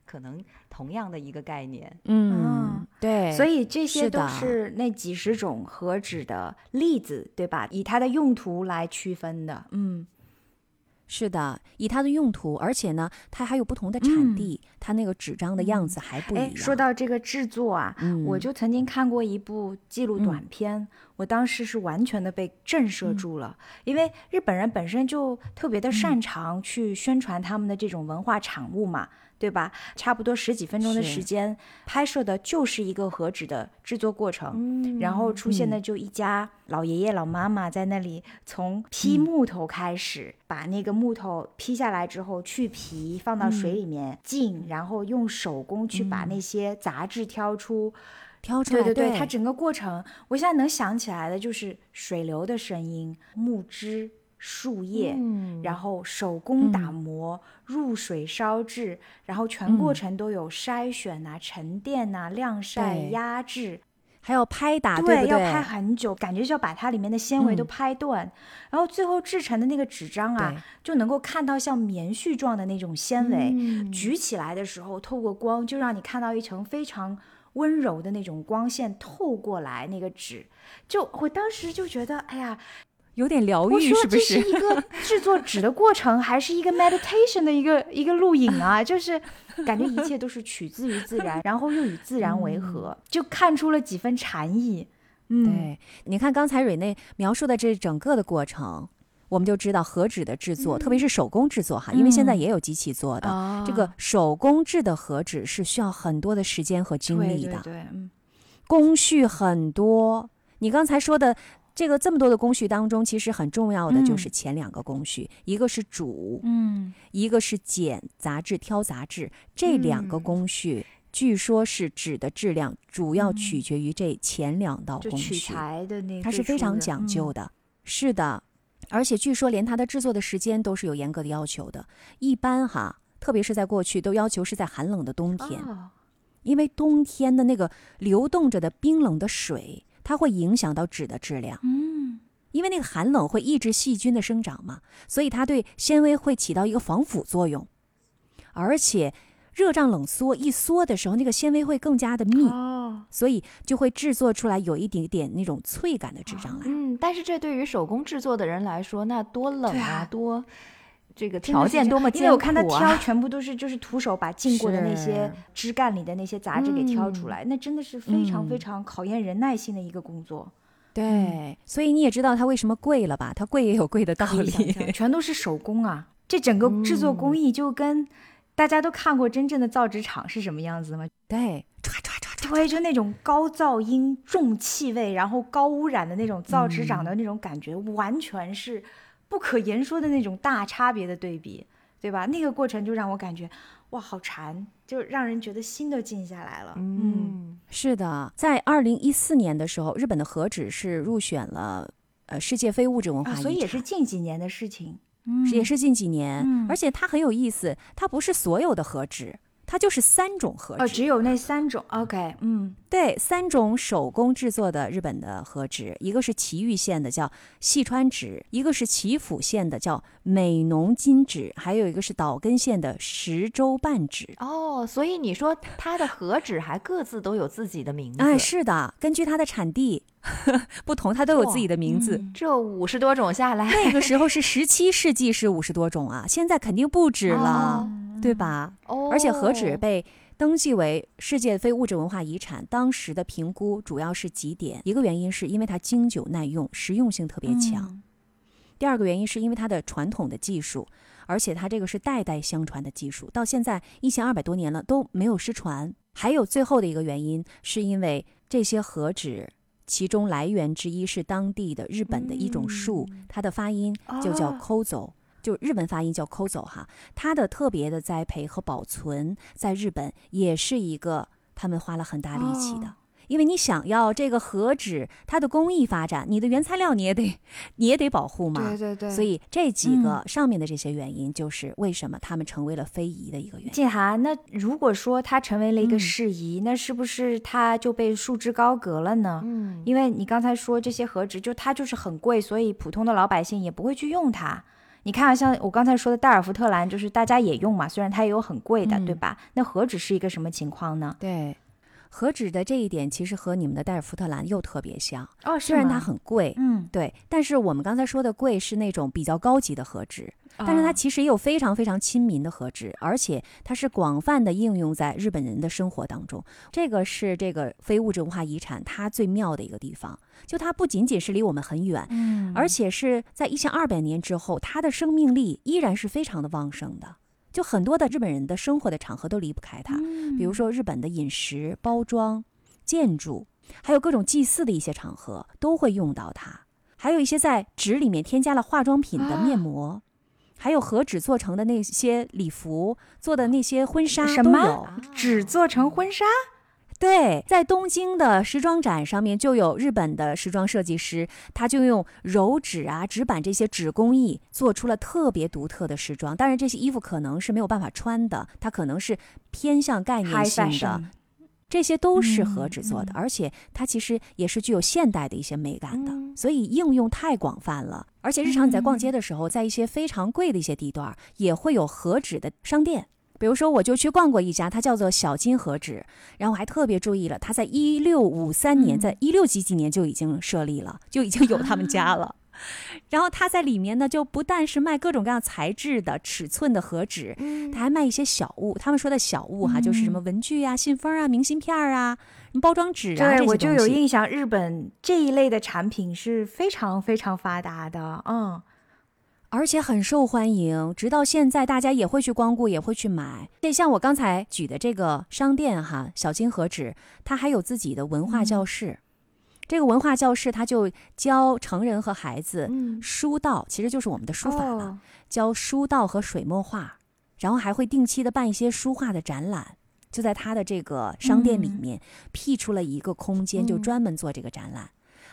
可能同样的一个概念。嗯，对。所以这些都是那几十种和纸的例子，对吧？以它的用途来区分的。嗯。是的，以它的用途，而且呢，它还有不同的产地，它那个纸张的样子还不一样。说到这个制作啊，我就曾经看过一部记录短片，我当时是完全的被震慑住了，因为日本人本身就特别的擅长去宣传他们的这种文化产物嘛。对吧？差不多十几分钟的时间，拍摄的就是一个和纸的制作过程。然后出现的就一家老爷爷老妈妈在那里，从劈木头开始，把那个木头劈下来之后去皮，放到水里面浸，然后用手工去把那些杂质挑出，挑出来。对对对，它整个过程，我现在能想起来的就是水流的声音，木枝。树叶，然后手工打磨，入水烧制，然后全过程都有筛选呐、沉淀呐、晾晒、压制，还要拍打，对对？要拍很久，感觉就要把它里面的纤维都拍断，然后最后制成的那个纸张啊，就能够看到像棉絮状的那种纤维，举起来的时候透过光，就让你看到一层非常温柔的那种光线透过来，那个纸，就我当时就觉得，哎呀。有点疗愈，是不是？这是一个制作纸的过程，还是一个 meditation 的一个一个录影啊？就是感觉一切都是取自于自然，然后又与自然为和，就看出了几分禅意。嗯，对，你看刚才蕊内描述的这整个的过程，我们就知道和纸的制作，特别是手工制作哈，因为现在也有机器做的，这个手工制的和纸是需要很多的时间和精力的，对，嗯，工序很多。你刚才说的这个这么多的工序当中，其实很重要的就是前两个工序，一个是煮，嗯，一个是剪杂质、挑杂质，这两个工序。据说，是纸的质量主要取决于这前两道工序，取材的那它是非常讲究的。是的，而且据说连它的制作的时间都是有严格的要求的。一般哈，特别是在过去，都要求是在寒冷的冬天，因为冬天的那个流动着的冰冷的水，它会影响到纸的质量。嗯，因为那个寒冷会抑制细菌的生长嘛，所以它对纤维会起到一个防腐作用，而且。热胀冷缩，一缩的时候，那个纤维会更加的密，所以就会制作出来有一点点那种脆感的纸张来。嗯，但是这对于手工制作的人来说，那多冷啊，多这个条件多么艰苦啊！因为我看他挑，全部都是就是徒手把进过的那些枝干里的那些杂质给挑出来，那真的是非常非常考验人耐心的一个工作。对，所以你也知道它为什么贵了吧？它贵也有贵的道理，全都是手工啊！这整个制作工艺就跟。大家都看过真正的造纸厂是什么样子的吗？对，唰唰唰唰，对，就那种高噪音、重气味，然后高污染的那种造纸厂的那种感觉，完全是不可言说的那种大差别的对比，对吧？那个过程就让我感觉，哇，好馋，就让人觉得心都静下来了。嗯，是的，在二零一四年的时候，日本的和纸是入选了呃世界非物质文化遗产，所以也是近几年的事情。嗯也是近几年，而且它很有意思，它不是所有的和纸。它就是三种和纸，只有那三种。OK，嗯，对，三种手工制作的日本的和纸，一个是岐玉县的叫细川纸，一个是岐阜县的叫美浓金纸，还有一个是岛根县的石州半纸。哦，所以你说它的和纸还各自都有自己的名字？哎，是的，根据它的产地 不同，它都有自己的名字。这五十多种下来，那个时候 是十七世纪是五十多种啊，现在肯定不止了。对吧？哦，而且和纸被登记为世界非物质文化遗产，当时的评估主要是几点：一个原因是因为它经久耐用，实用性特别强；第二个原因是因为它的传统的技术，而且它这个是代代相传的技术，到现在一千二百多年了都没有失传。还有最后的一个原因，是因为这些和纸其中来源之一是当地的日本的一种树，它的发音就叫 kozo。就日本发音叫 kozo 哈，它的特别的栽培和保存在日本也是一个他们花了很大力气的，因为你想要这个和纸，它的工艺发展，你的原材料你也得你也得保护嘛。对对对。所以这几个上面的这些原因，就是为什么他们成为了非遗的一个原因。静涵，那如果说它成为了一个事宜，那是不是它就被束之高阁了呢？嗯，因为你刚才说这些和纸，就它就是很贵，所以普通的老百姓也不会去用它。你看，像我刚才说的戴尔福特蓝，就是大家也用嘛，虽然它也有很贵的，对吧？那何止是一个什么情况呢？对，何止的这一点其实和你们的戴尔福特兰又特别像哦，虽然它很贵，嗯，对，但是我们刚才说的贵是那种比较高级的和纸。但是它其实也有非常非常亲民的和纸，而且它是广泛的应用在日本人的生活当中。这个是这个非物质文化遗产它最妙的一个地方，就它不仅仅是离我们很远，嗯，而且是在一千二百年之后，它的生命力依然是非常的旺盛的。就很多的日本人的生活的场合都离不开它，比如说日本的饮食、包装、建筑，还有各种祭祀的一些场合都会用到它。还有一些在纸里面添加了化妆品的面膜。还有和纸做成的那些礼服，做的那些婚纱都有。纸做成婚纱？对，在东京的时装展上面就有日本的时装设计师，他就用柔纸啊、纸板这些纸工艺做出了特别独特的时装。当然，这些衣服可能是没有办法穿的，它可能是偏向概念性的。这些都是和纸做的，而且它其实也是具有现代的一些美感的，所以应用太广泛了。而且日常你在逛街的时候，在一些非常贵的一些地段，也会有和纸的商店。比如说，我就去逛过一家，它叫做小金和纸，然后我还特别注意了，它在一六五三年，在一六几几年就已经设立了，就已经有他们家了。然后它在里面呢，就不但是卖各种各样材质的、尺寸的和纸，他还卖一些小物。他们说的小物哈，就是什么文具啊、信封啊、明信片啊、包装纸啊对，我就有印象，日本这一类的产品是非常非常发达的。嗯，而且很受欢迎，直到现在大家也会去光顾，也会去买。这像我刚才举的这个商店哈，小金和纸，它还有自己的文化教室。这个文化教室，它就教成人和孩子书道，其实就是我们的书法了，教书道和水墨画，然后还会定期的办一些书画的展览。就在它的这个商店里面辟出了一个空间，就专门做这个展览，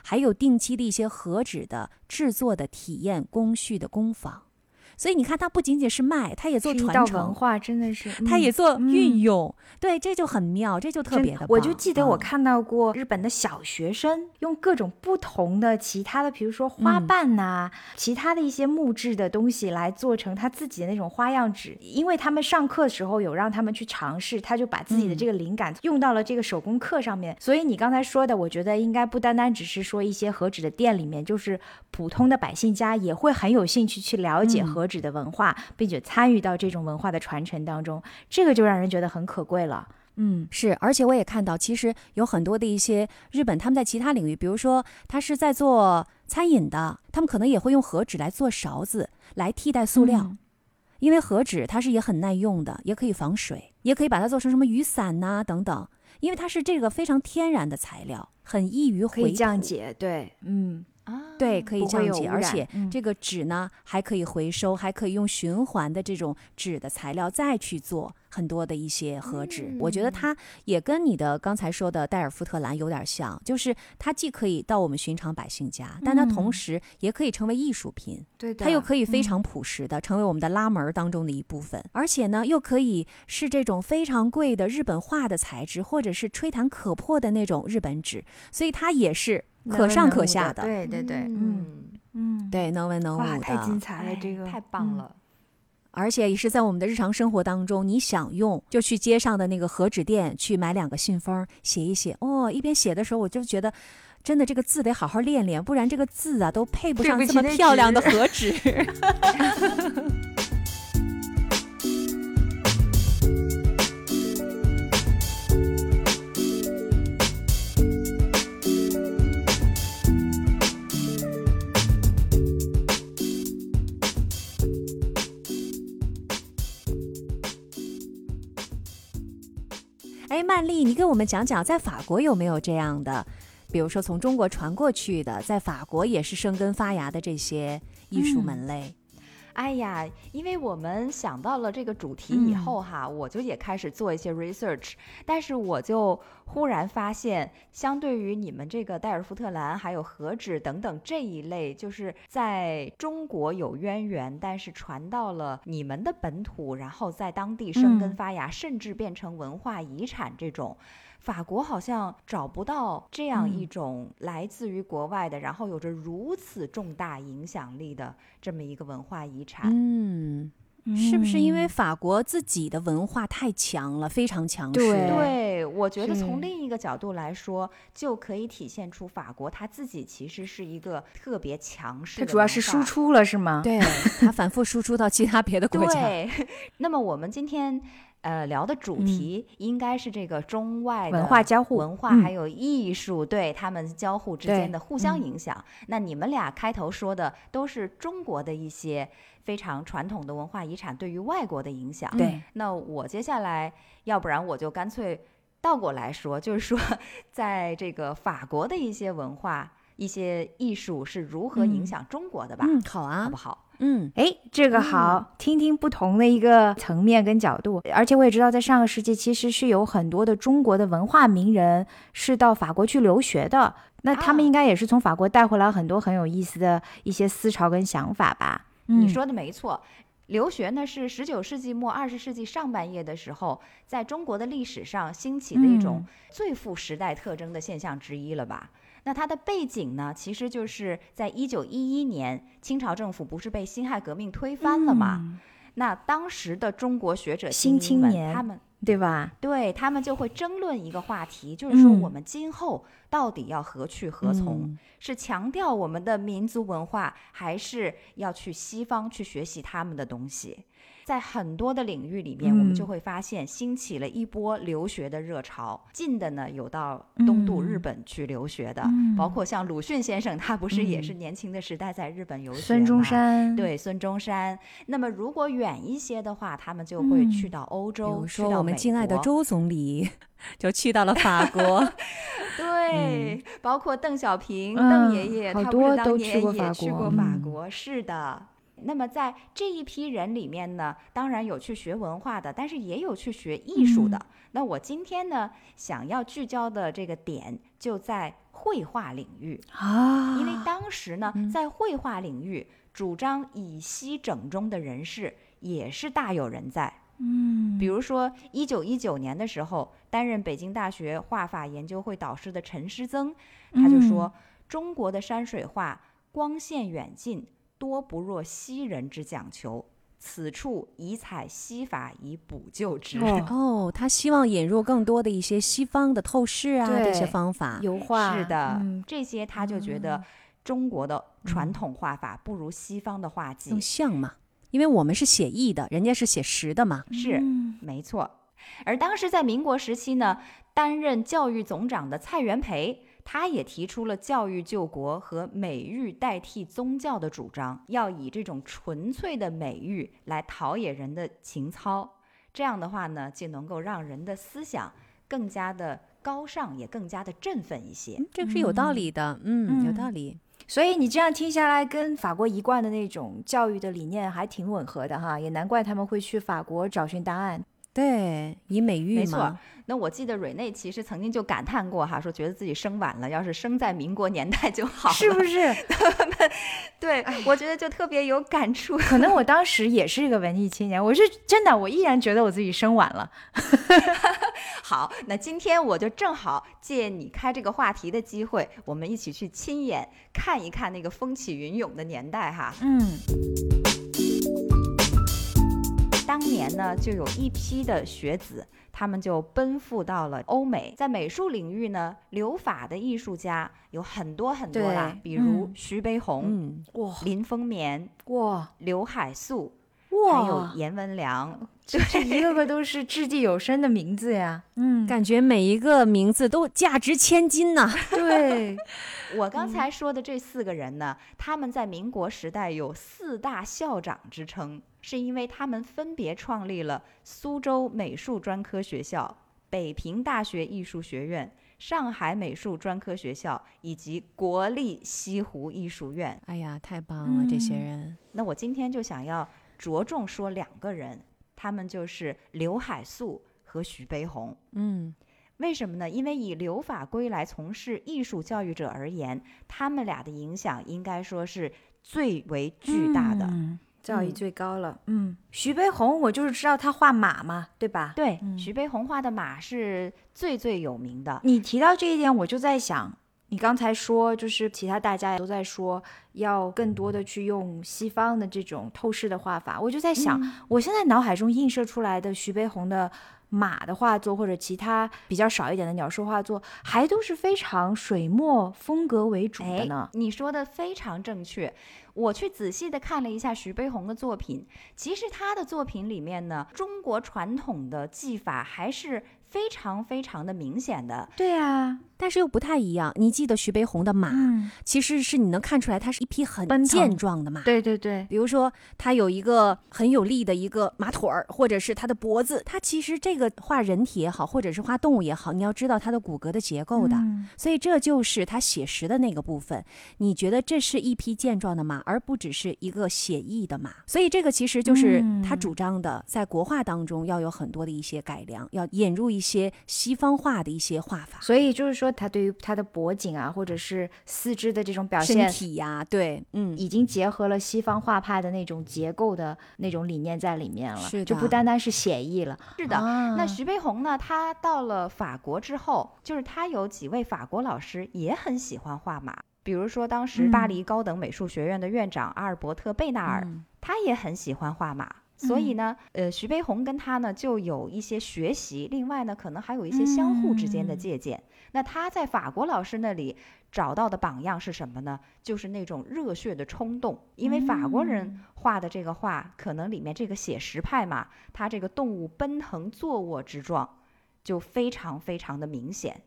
还有定期的一些和纸的制作的体验工序的工坊。所以你看，它不仅仅是卖，它也做传承文化，真的是，它也做运用。对，这就很妙，这就特别的棒。我就记得我看到过日本的小学生用各种不同的其他的，比如说花瓣呐，其他的一些木质的东西来做成他自己的那种花样纸。因为他们上课的时候有让他们去尝试，他就把自己的这个灵感用到了这个手工课上面。所以你刚才说的，我觉得应该不单单只是说一些和纸的店里面，就是普通的百姓家也会很有兴趣去了解和。纸的文化，并且参与到这种文化的传承当中，这个就让人觉得很可贵了。嗯，是，而且我也看到，其实有很多的一些日本，他们在其他领域，比如说他是在做餐饮的，他们可能也会用和纸来做勺子，来替代塑料，因为和纸它是也很耐用的，也可以防水，也可以把它做成什么雨伞呐等等，因为它是这个非常天然的材料，很易于回降解。对，嗯。啊，对，可以降解，而且这个纸呢还可以回收，还可以用循环的这种纸的材料再去做很多的一些和纸。我觉得它也跟你的刚才说的戴尔夫特蓝有点像，就是它既可以到我们寻常百姓家，但它同时也可以成为艺术品。对，它又可以非常朴实的成为我们的拉门当中的一部分，而且呢又可以是这种非常贵的日本画的材质，或者是吹弹可破的那种日本纸，所以它也是。可上可下的，对对对，嗯嗯，对，能文能武的，太精彩了，这个太棒了，而且也是在我们的日常生活当中，你想用就去街上的那个和纸店去买两个信封，写一写。哦，一边写的时候，我就觉得，真的这个字得好好练练，不然这个字啊都配不上这么漂亮的和纸。哎，曼丽，你给我们讲讲，在法国有没有这样的？比如说从中国传过去的，在法国也是生根发芽的这些艺术门类。哎呀，因为我们想到了这个主题以后哈，我就也开始做一些 research，但是我就忽然发现，相对于你们这个戴尔夫特兰还有和纸等等这一类，就是在中国有渊源，但是传到了你们的本土，然后在当地生根发芽，甚至变成文化遗产这种。法国好像找不到这样一种来自于国外的，然后有着如此重大影响力的这么一个文化遗产。嗯，是不是因为法国自己的文化太强了，非常强势？对，我觉得从另一个角度来说，就可以体现出法国他自己其实是一个特别强势。它主要是输出了，是吗？对，它反复输出到其他别的国家。对，那么我们今天。呃，聊的主题应该是这个中外文化交互、文化还有艺术对他们交互之间的互相影响。那你们俩开头说的都是中国的一些非常传统的文化遗产对于外国的影响。对，那我接下来，要不然我就干脆倒过来说，就是说，在这个法国的一些文化、一些艺术是如何影响中国的吧？嗯，好啊，好不好？嗯，哎，这个好，听听不同的一个层面跟角度，而且我也知道，在上个世纪其实是有很多的中国的文化名人是到法国去留学的，那他们应该也是从法国带回来很多很有意思的一些思潮跟想法吧？你说的没错，留学呢是十九世纪末二十世纪上半叶的时候，在中国的历史上兴起的一种最富时代特征的现象之一了吧？那它的背景呢，其实就是在一九一一年，清朝政府不是被辛亥革命推翻了吗？那当时的中国学者新青年，他们对吧？对他们就会争论一个话题，就是说我们今后到底要何去何从？是强调我们的民族文化，还是要去西方去学习他们的东西？在很多的领域里面，我们就会发现兴起了一波留学的热潮。近的呢，有到东渡日本去留学的，包括像鲁迅先生，他不是也是年轻的时代在日本游学孙中山，对孙中山。那么如果远一些的话，他们就会去到欧洲，比如说我们敬爱的周总理就去到了法国。对，包括邓小平，邓爷爷，他不是当年也去过法国？是的。那么在这一批人里面呢，当然有去学文化的，但是也有去学艺术的。那我今天呢，想要聚焦的这个点就在绘画领域啊，因为当时呢，在绘画领域主张以西整中的人士也是大有人在。嗯，比如说一九一九年的时候，担任北京大学画法研究会导师的陈师曾，他就说：“中国的山水画光线远近。”多不若昔人之讲求，此处以采西法以补救之。哦，他希望引入更多的一些西方的透视啊，这些方法，油画是的，这些他就觉得中国的传统画法不如西方的画技更像嘛，因为我们是写意的，人家是写实的嘛，是没错。而当时在民国时期呢，担任教育总长的蔡元培。他也提出了教育救国和美育代替宗教的主张，要以这种纯粹的美育来陶冶人的情操。这样的话呢，就能够让人的思想更加的高尚，也更加的振奋一些。这个是有道理的，嗯，有道理。所以你这样听下来，跟法国一贯的那种教育的理念还挺吻合的哈，也难怪他们会去法国找寻答案。对，以美育没错。那我记得瑞内其实曾经就感叹过哈，说觉得自己生晚了，要是生在民国年代就好了，是不是？对，我觉得就特别有感触。可能我 当时也是一个文艺青年，我是真的，我依然觉得我自己生晚了。好，那今天我就正好借你开这个话题的机会，我们一起去亲眼看一看那个风起云涌的年代哈。嗯。当年呢，就有一批的学子，他们就奔赴到了欧美。在美术领域呢，留法的艺术家有很多很多啦，比如徐悲鸿、哇，林风眠、哇，刘海粟，哇，还有颜文良，这一个个都是掷地有声的名字呀。嗯，感觉每一个名字都价值千金呐。对，我刚才说的这四个人呢，他们在民国时代有四大校长之称。是因为他们分别创立了苏州美术专科学校、北平大学艺术学院、上海美术专科学校以及国立西湖艺术院。哎呀，太棒了，这些人！那我今天就想要着重说两个人，他们就是刘海粟和徐悲鸿。嗯，为什么呢？因为以留法归来从事艺术教育者而言，他们俩的影响应该说是最为巨大的。造诣最高了，嗯，徐悲鸿，我就是知道他画马嘛，对吧？对，徐悲鸿画的马是最最有名的。你提到这一点，我就在想，你刚才说，就是其他大家也都在说，要更多的去用西方的这种透视的画法，我就在想，我现在脑海中映射出来的徐悲鸿的马的画作，或者其他比较少一点的鸟兽画作，还都是非常水墨风格为主的呢。你说的非常正确。我去仔细的看了一下徐悲鸿的作品，其实他的作品里面呢，中国传统的技法还是非常非常的明显的。对啊。但是又不太一样。你记得徐悲鸿的马，其实是你能看出来，它是一匹很健壮的马。对对对，比如说它有一个很有力的一个马腿儿，或者是它的脖子。它其实这个画人体也好，或者是画动物也好，你要知道它的骨骼的结构的。所以这就是它写实的那个部分。你觉得这是一匹健壮的马，而不只是一个写意的马。所以这个其实就是他主张的，在国画当中要有很多的一些改良，要引入一些西方画的一些画法。所以就是说。说他对于他的脖颈啊，或者是四肢的这种表现，身体呀，对，嗯，已经结合了西方画派的那种结构的那种理念在里面了，是就不单单是写意了。是的，那徐悲鸿呢？他到了法国之后，就是他有几位法国老师也很喜欢画马，比如说当时巴黎高等美术学院的院长阿尔伯特贝纳尔，他也很喜欢画马。所以呢，呃，徐悲鸿跟他呢就有一些学习，另外呢，可能还有一些相互之间的借鉴。那他在法国老师那里找到的榜样是什么呢？就是那种热血的冲动。因为法国人画的这个画，可能里面这个写实派嘛，他这个动物奔腾坐卧之状就非常非常的明显。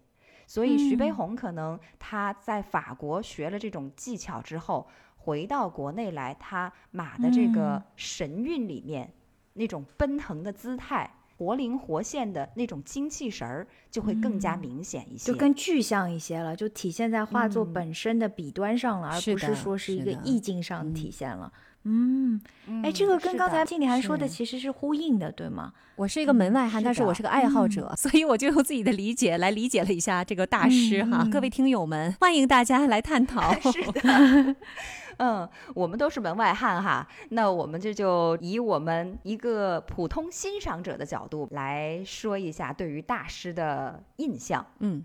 所以徐悲鸿可能他在法国学了这种技巧之后，回到国内来，他马的这个神韵里面那种奔腾的姿态。活灵活现的那种精气神儿就会更加明显一些，就更具象一些了，就体现在画作本身的笔端上了，而不是说是一个意境上体现了。嗯，哎，这个跟刚才金理涵说的其实是呼应的，对吗？我是一个门外汉，但是我是个爱好者，所以我就用自己的理解来理解了一下这个大师哈。各位听友们，欢迎大家来探讨。是的。嗯，我们都是门外汉哈，那我们这就以我们一个普通欣赏者的角度来说一下对于大师的印象。嗯，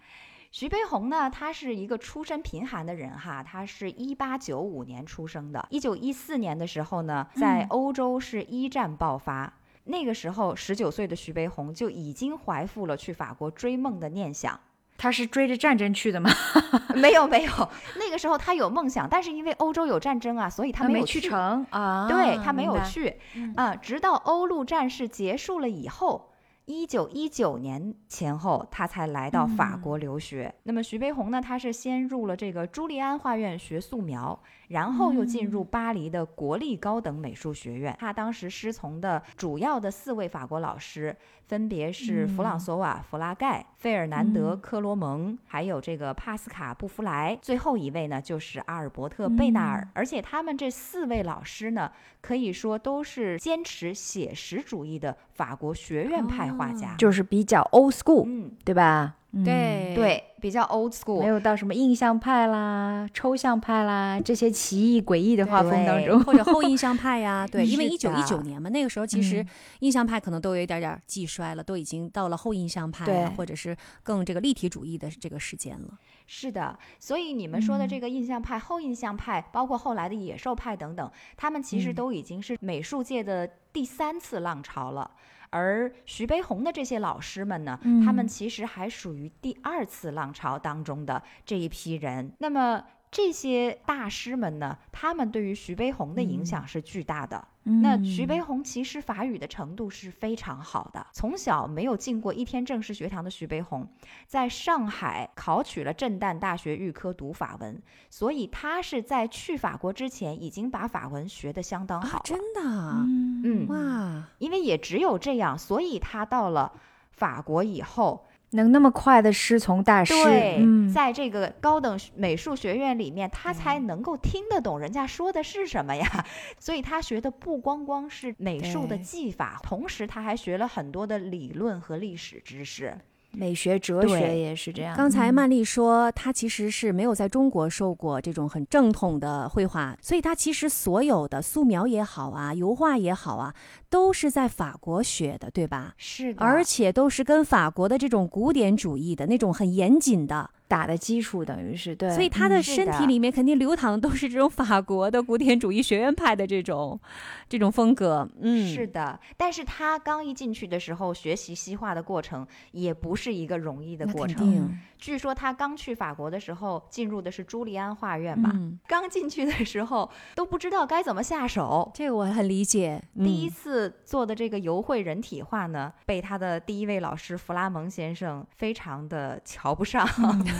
徐悲鸿呢，他是一个出身贫寒的人哈，他是一八九五年出生的，一九一四年的时候呢，在欧洲是一战爆发，那个时候十九岁的徐悲鸿就已经怀负了去法国追梦的念想。他是追着战争去的吗？没有没有，那个时候他有梦想，但是因为欧洲有战争啊，所以他没有去成啊。对他没有去啊，直到欧陆战事结束了以后。一九一九年前后，他才来到法国留学。那么徐悲鸿呢？他是先入了这个朱利安画院学素描，然后又进入巴黎的国立高等美术学院。他当时师从的主要的四位法国老师，分别是弗朗索瓦·弗拉盖、费尔南德·科罗蒙，还有这个帕斯卡·布弗莱。最后一位呢，就是阿尔伯特·贝纳尔。而且他们这四位老师呢，可以说都是坚持写实主义的法国学院派。画家就是比较 old school，嗯，对吧？对。对，比较 old school，没有到什么印象派啦、抽象派啦这些奇异诡异的画风当中，或者后 印象派呀。对，因为一九一九年嘛，那个时候其实印象派可能都有一点点季衰了，都已经到了后印象派，或者是更这个立体主义的这个时间了。是的，所以你们说的这个印象派、后印象派，包括后来的野兽派等等，他们其实都已经是美术界的第三次浪潮了。而徐悲鸿的这些老师们呢，他们其实还属于第二次浪潮当中的这一批人。那么这些大师们呢，他们对于徐悲鸿的影响是巨大的。那徐悲鸿其实法语的程度是非常好的。从小没有进过一天正式学堂的徐悲鸿，在上海考取了震旦大学预科读法文，所以他是在去法国之前已经把法文学得相当好。真的？嗯哇！因为也只有这样，所以他到了法国以后。能那么快的师从大师，对，在这个高等美术学院里面，他才能够听得懂人家说的是什么呀。所以他学的不光光是美术的技法，同时他还学了很多的理论和历史知识。美学哲学也是这样。刚才曼丽说，她其实是没有在中国受过这种很正统的绘画，所以她其实所有的素描也好啊，油画也好啊，都是在法国学的，对吧？是的，而且都是跟法国的这种古典主义的那种很严谨的。打的基础等于是对，所以他的身体里面肯定流淌的都是这种法国的古典主义学院派的这种这种风格。嗯，是的。但是他刚一进去的时候，学习西化的过程也不是一个容易的过程。据说他刚去法国的时候，进入的是朱利安画院吧，刚进去的时候都不知道该怎么下手。这个我很理解。第一次做的这个油绘人体画呢，被他的第一位老师弗拉蒙先生非常的瞧不上。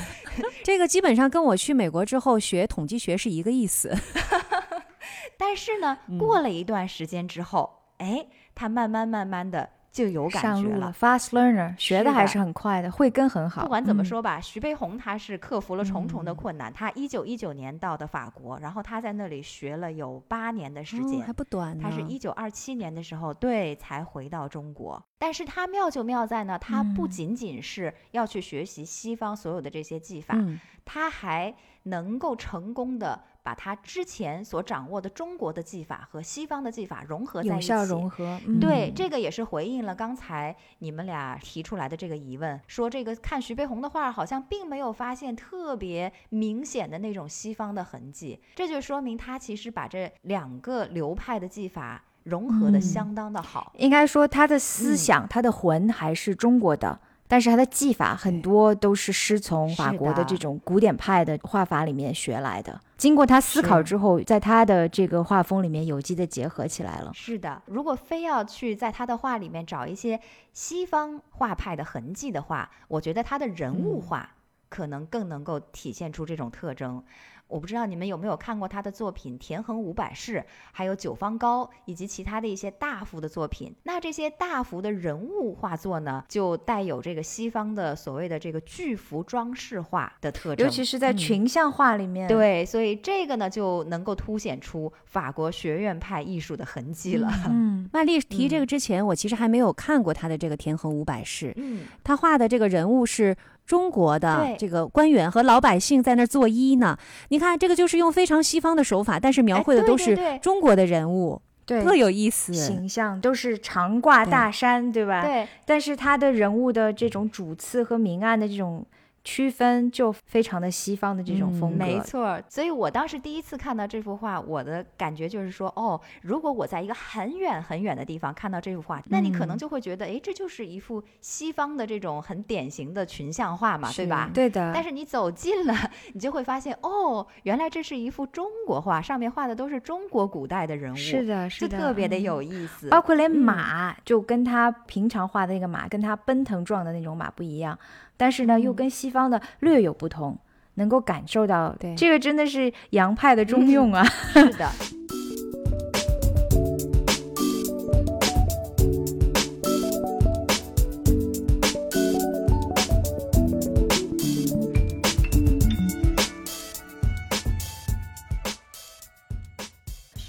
这个基本上跟我去美国之后学统计学是一个意思，但是呢，过了一段时间之后，哎，他慢慢慢慢的。就有感觉了，fast learner 学的还是很快的，慧根很好。不管怎么说吧，徐悲鸿他是克服了重重的困难。他一九一九年到的法国，然后他在那里学了有八年的时间，还不短。他是一九二七年的时候，对，才回到中国。但是他妙就妙在呢，他不仅仅是要去学习西方所有的这些技法，他还能够成功的。把他之前所掌握的中国的技法和西方的技法融合在一起，有效融合。对，这个也是回应了刚才你们俩提出来的这个疑问，说这个看徐悲鸿的画，好像并没有发现特别明显的那种西方的痕迹，这就说明他其实把这两个流派的技法融合的相当的好。应该说他的思想，他的魂还是中国的。但是他的技法很多都是师从法国的这种古典派的画法里面学来的。经过他思考之后，在他的这个画风里面有机的结合起来了。是的，如果非要去在他的画里面找一些西方画派的痕迹的话，我觉得他的人物嗯画可能更能够体现出这种特征。我不知道你们有没有看过他的作品《田横五百士》，还有《九方高》，以及其他的一些大幅的作品。那这些大幅的人物画作呢，就带有这个西方的所谓的这个巨幅装饰画的特征。尤其是在嗯群像画里面，对，所以这个呢就能够凸显出法国学院派艺术的痕迹了。嗯，麦丽提这嗯个之前，我其实还没有看过他的这个《田横五百士》，嗯，他画的这个人物是中国的这个官员和老百姓在那儿作揖呢。你看，这个就是用非常西方的手法，但是描哎绘的都是中国的人物，对，特有意思。形象都是长挂大衫，对吧？对，但是他的人物的这种主次和明暗的这种区分，就非常的西方的这种嗯风格。没错儿，所以我当时第一次看到这幅画，我的感觉就是说，哦，如果我在一个很远很远的地方看到这幅画，那你可能嗯就会觉得，哎，这就是一幅西方的这种很典型的群像画嘛，对吧？对的，但是你走近了，你就会发现，哦，原来这是一幅中国画，上面画的都是中国古代的人物，是的，是的，就特别的嗯有意思。包括连嗯马，就跟他平常画的那个马，跟他奔腾状的那种马不一样，但是呢，又嗯跟西方的略有不同，能够感受到，对这个真的是洋派的 中用啊。是的。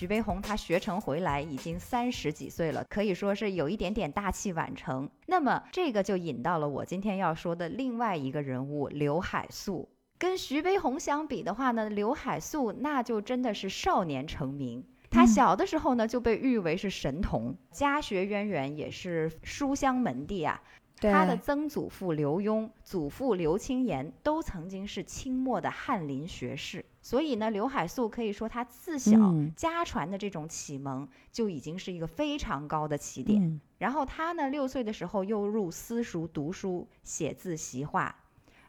徐悲鸿他学成回来已经三十几岁了，可以说是有一点点大器晚成。那么这个就引到了我今天要说的另外一个人物刘海粟。跟徐悲鸿相比的话呢，刘海粟那就真的是少年成名。他嗯小的时候呢就被誉为是神童，家学渊源也是书香门第啊。对。他的曾祖父刘墉、祖父刘清岩都曾经是清末的翰林学士，所以呢，刘海粟可以说他自小嗯。家传的这种启蒙就已经是一个非常高的起点。嗯。然后他呢，六岁的时候又入私塾读书、写字习画，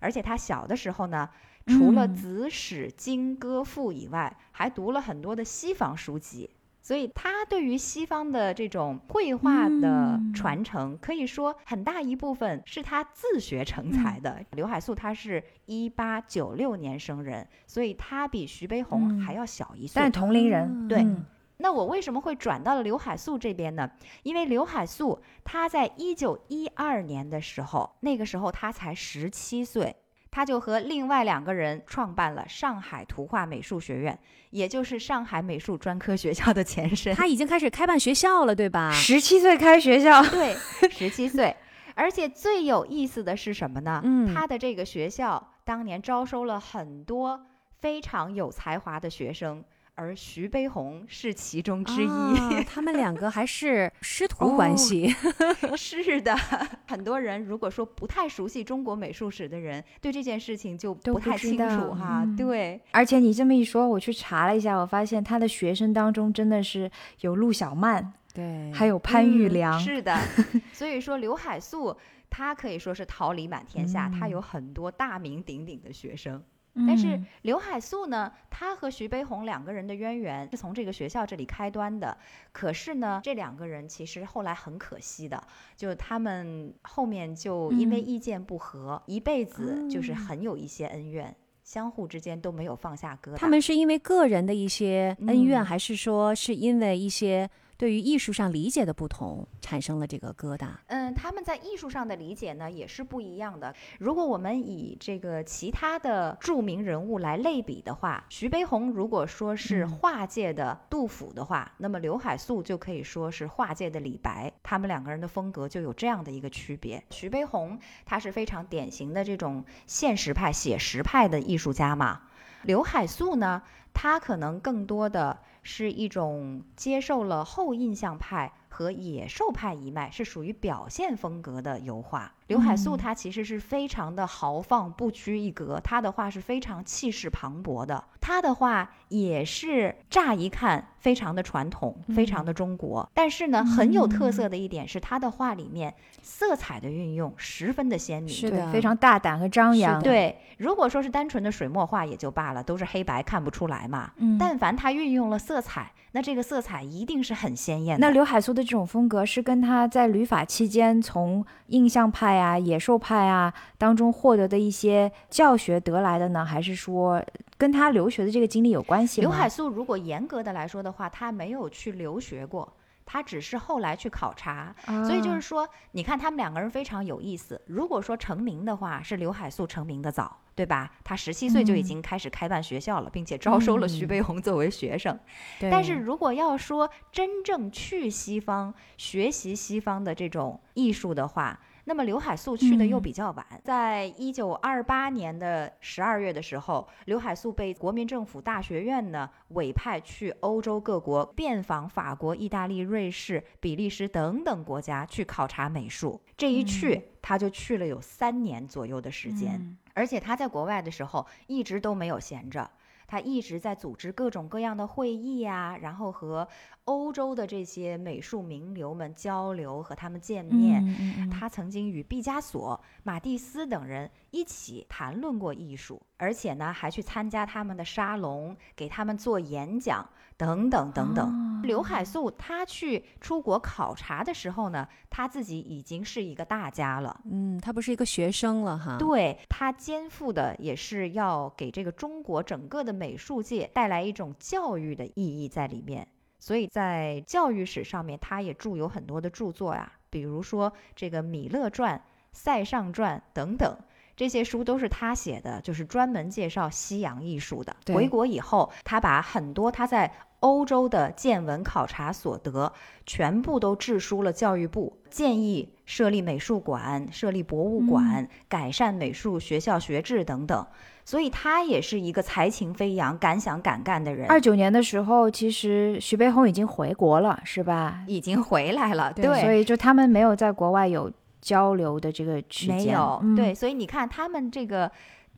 而且他小的时候呢，除了嗯子史经歌赋以外，还读了很多的西方书籍。所以他对于西方的这种绘画的嗯传承，可以说很大一部分是他自学成才的。刘海粟他是一八九六年生人，所以他比徐悲鸿嗯还要小一岁。但同龄人，对嗯那我为什么会转到了刘海粟这边呢？因为刘海粟他在一九一二年的时候，那个时候他才十七岁，他就和另外两个人创办了上海图画美术学院，也就是上海美术专科学校的前身。他已经开始开办学校了，对吧？十七岁开学校，对，十七岁。而且最有意思的是什么呢？嗯他的这个学校当年招收了很多非常有才华的学生，而徐悲鸿是其中之一。啊他们两个还是师徒关系。是的，很多人如果说不太熟悉中国美术史的人，对这件事情就不不太清楚哈。嗯对，而且你这么一说，我去查了一下，我发现他的学生当中真的是有陆小曼，对，还有潘玉嗯良，是的，所以说刘海粟他可以说是桃李满天下，他嗯有很多大名鼎鼎的学生。但是嗯。刘海粟呢，他和徐悲鸿两个人的渊源是从这个学校这里开端的。可是呢，这两个人其实后来很可惜的，就他们后面就因为嗯。意见不合，一辈子就是哦。很有一些恩怨，相互之间都没有放下疙瘩。他们是因为个人的一些恩怨，嗯。还是说是因为一些对于艺术上理解的不同，产生了这个疙瘩？嗯，他们在艺术上的理解呢也是不一样的。如果我们以这个其他的著名人物来类比的话，徐悲鸿如果说是嗯画界的杜甫的话，那么刘海粟就可以说是画界的李白。他们两个人的风格就有这样的一个区别。徐悲鸿他是非常典型的这种现实派、写实派的艺术家嘛。刘海粟呢，它可能更多的是一种接受了后印象派和野兽派一脉，是属于表现风格的油画。刘海粟他其实是非常的豪放，不拘一格。他的画是非常气势磅礴的。他的画也是乍一看非常的传统，非常的中国。但是呢，很有特色的一点是，他的画里面色彩的运用十分的鲜明，是的，非常大胆和张扬。对，如果说是单纯的水墨画也就罢了，都是黑白看不出来嘛。嗯，但凡他运用了色彩。那这个色彩一定是很鲜艳的。那刘海粟的这种风格是跟他在旅法期间从印象派啊、野兽派啊当中获得的一些教学得来的呢，还是说跟他留学的这个经历有关系吗？刘海粟如果严格的来说的话，他没有去留学过。他只是后来去考察，所以就是说，你看他们两个人非常有意思。如果说成名的话，是刘海粟成名的早，对吧？他十七岁就已经开始开办学校了，并且招收了徐悲鸿作为学生。但是如果要说真正去西方学习西方的这种艺术的话，那么刘海粟去的又比较晚，在一九二八年的十二月的时候，刘海粟被国民政府大学院呢委派去欧洲各国遍访法国、意大利、瑞士、比利时等等国家去考察美术。这一去，他就去了有三年左右的时间，而且他在国外的时候一直都没有闲着。他一直在组织各种各样的会议呀，然后和欧洲的这些美术名流们交流，和他们见面。他曾经与毕加索、马蒂斯等人一起谈论过艺术，而且呢，还去参加他们的沙龙，给他们做演讲。等等等等，刘海粟他去出国考察的时候呢，他自己已经是一个大家了。嗯，他不是一个学生了哈。对他肩负的也是要给这个中国整个的美术界带来一种教育的意义在里面。所以在教育史上面，他也著有很多的著作呀，比如说这个《米勒传》《塞尚传》等等。这些书都是他写的，就是专门介绍西洋艺术的。回国以后，他把很多他在欧洲的见闻考察所得，全部都致书了教育部，建议设立美术馆、设立博物馆、改善美术学校学制等等。所以他也是一个才情飞扬、敢想敢干的人。二九年的时候，其实徐悲鸿已经回国了，是吧？已经回来了。对，所以就他们没有在国外有。交流的这个区间没有对，所以你看他们这个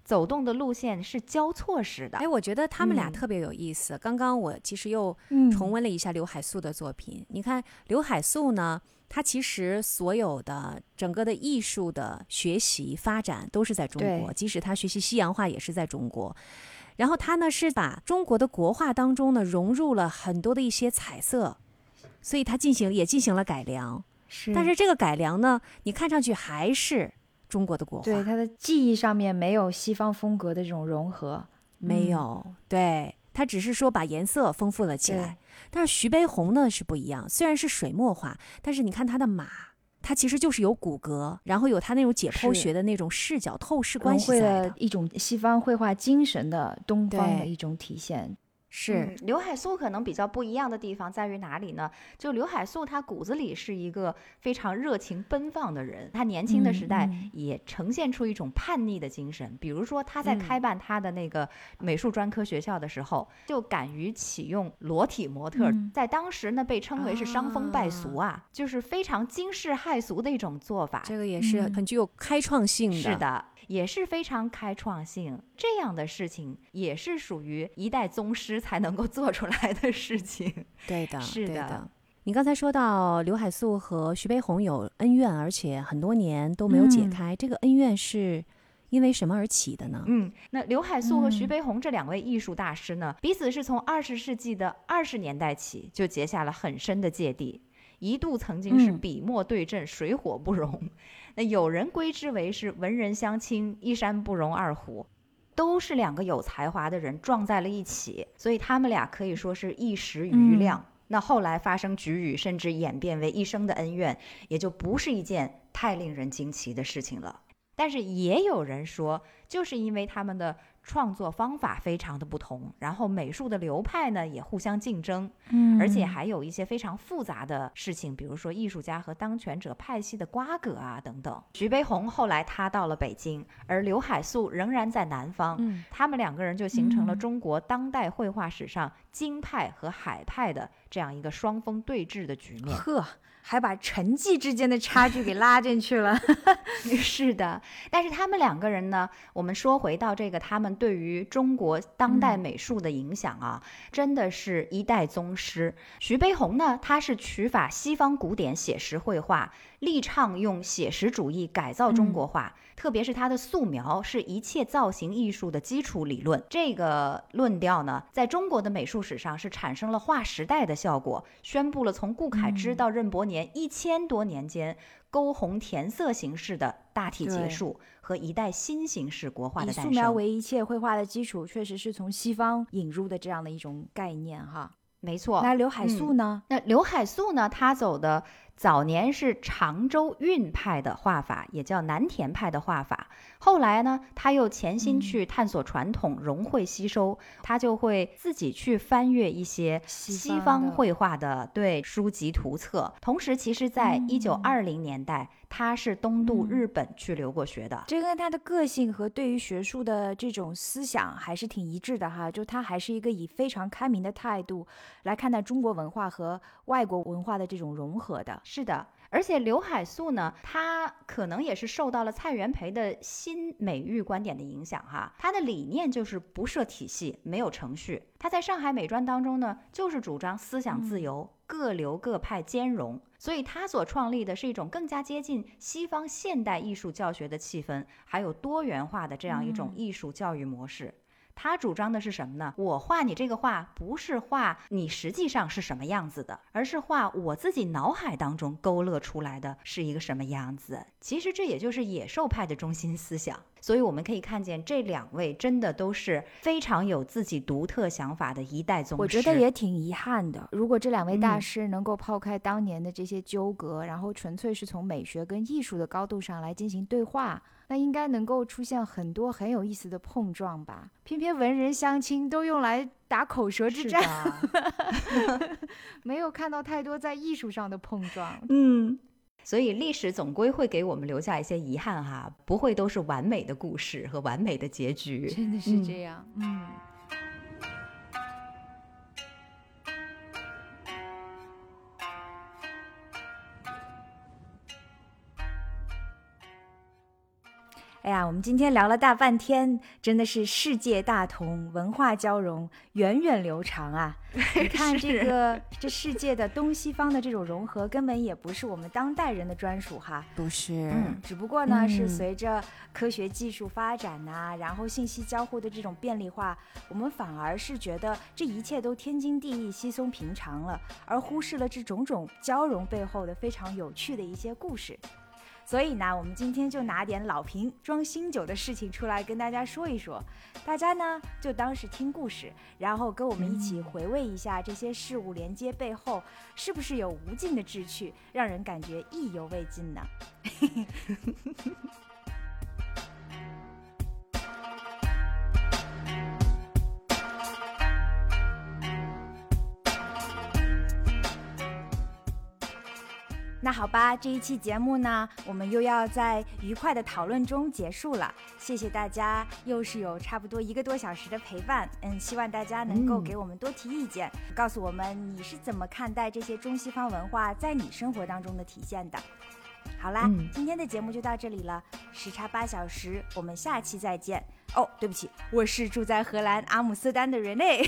走动的路线是交错式的。哎，我觉得他们俩特别有意思。刚刚我其实又重温了一下刘海粟的作品。你看刘海粟呢，他其实所有的整个的艺术的学习发展都是在中国，即使他学习西洋画也是在中国。然后他呢是把中国的国画当中呢融入了很多的一些彩色，所以他进行也进行了改良。但是这个改良呢，你看上去还是中国的国画。对，它的技艺上面没有西方风格的这种融合，没有。对，它只是说把颜色丰富了起来。但是徐悲鸿呢是不一样，虽然是水墨画，但是你看他的马，它其实就是有骨骼，然后有他那种解剖学的那种视角透视关系在的，一种西方绘画精神的东方的一种体现。是刘海粟可能比较不一样的地方在于哪里呢？就刘海粟他骨子里是一个非常热情奔放的人，他年轻的时代也呈现出一种叛逆的精神。比如说他在开办他的那个美术专科学校的时候，就敢于启用裸体模特，在当时呢被称为是伤风败俗啊，就是非常惊世骇俗的一种做法。这个也是很具有开创性的。是的。也是非常开创性，这样的事情也是属于一代宗师才能够做出来的事情。对的，是的。你刚才说到刘海粟和徐悲鸿有恩怨，而且很多年都没有解开，这个恩怨是因为什么而起的呢？嗯，那刘海粟和徐悲鸿这两位艺术大师呢，彼此是从二十世纪的二十年代起就结下了很深的芥蒂，一度曾经是笔墨对阵，水火不容。那有人归之为是文人相亲，一山不容二虎，都是两个有才华的人撞在了一起，所以他们俩可以说是一时瑜亮。那后来发生局龉，甚至演变为一生的恩怨，也就不是一件太令人惊奇的事情了。但是也有人说，就是因为他们的。创作方法非常的不同，然后美术的流派呢也互相竞争，嗯，而且还有一些非常复杂的事情，比如说艺术家和当权者派系的瓜葛啊等等。徐悲鸿后来他到了北京，而刘海粟仍然在南方，嗯，他们两个人就形成了中国当代绘画史上京派和海派的这样一个双峰对峙的局面。呵，还把成绩之间的差距给拉进去了。是的，但是他们两个人呢，我们说回到这个，他们对于中国当代美术的影响啊，真的是一代宗师。徐悲鸿呢，他是取法西方古典写实绘画，力倡用写实主义改造中国画。特别是他的素描是一切造型艺术的基础理论，这个论调呢，在中国的美术史上是产生了划时代的效果，宣布了从顾恺之到任伯年一千多年间勾红填色形式的大体结束和一代新形式国画的诞生。以素描为一切绘画的基础，确实是从西方引入的这样的一种概念哈。没错。那刘海粟呢？那刘海粟呢？他走的。早年是常州韵派的画法，也叫南田派的画法。后来呢，他又潜心去探索传统，融会吸收，他就会自己去翻阅一些西方绘画的对书籍图册。同时，其实在一九二零年代，他是东渡日本去留过学的。这跟他的个性和对于学术的这种思想还是挺一致的哈。就他还是一个以非常开明的态度来看待中国文化和外国文化的这种融合的。是的。而且刘海粟呢，他可能也是受到了蔡元培的新美育观点的影响哈。他的理念就是不设体系，没有程序。他在上海美专当中呢，就是主张思想自由，各流各派兼容。所以他所创立的是一种更加接近西方现代艺术教学的气氛，还有多元化的这样一种艺术教育模式。他主张的是什么呢？我画你这个画，不是画你实际上是什么样子的，而是画我自己脑海当中勾勒出来的是一个什么样子。其实这也就是野兽派的中心思想。所以我们可以看见，这两位真的都是非常有自己独特想法的一代宗师。我觉得也挺遗憾的。如果这两位大师能够抛开当年的这些纠葛，然后纯粹是从美学跟艺术的高度上来进行对话。那应该能够出现很多很有意思的碰撞吧？偏偏文人相亲都用来打口舌之战，没有看到太多在艺术上的碰撞。嗯，所以历史总归会给我们留下一些遗憾哈，不会都是完美的故事和完美的结局。真的是这样，嗯。哎呀，我们今天聊了大半天，真的是世界大同，文化交融，源远流长啊！你看这个 这世界的东西方的这种融合，根本也不是我们当代人的专属哈，不是，嗯，只不过呢是随着科学技术发展呐，然后信息交互的这种便利化，我们反而是觉得这一切都天经地义、稀松平常了，而忽视了这种种交融背后的非常有趣的一些故事。所以呢，我们今天就拿点老瓶装新酒的事情出来跟大家说一说，大家呢就当是听故事，然后跟我们一起回味一下这些事物连接背后是不是有无尽的志趣，让人感觉意犹未尽呢？那好吧，这一期节目呢，我们又要在愉快的讨论中结束了。谢谢大家，又是有差不多一个多小时的陪伴。嗯，希望大家能够给我们多提意见，告诉我们你是怎么看待这些中西方文化在你生活当中的体现的。好啦，今天的节目就到这里了，时差八小时，我们下期再见。哦，对不起，我是住在荷兰阿姆斯特丹的人类。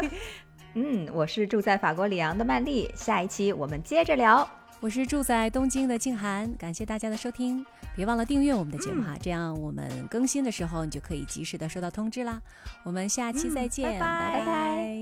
嗯，我是住在法国里昂的曼丽。下一期我们接着聊。我是住在东京的静涵，感谢大家的收听，别忘了订阅我们的节目哈，这样我们更新的时候你就可以及时的收到通知啦。我们下期再见，拜拜。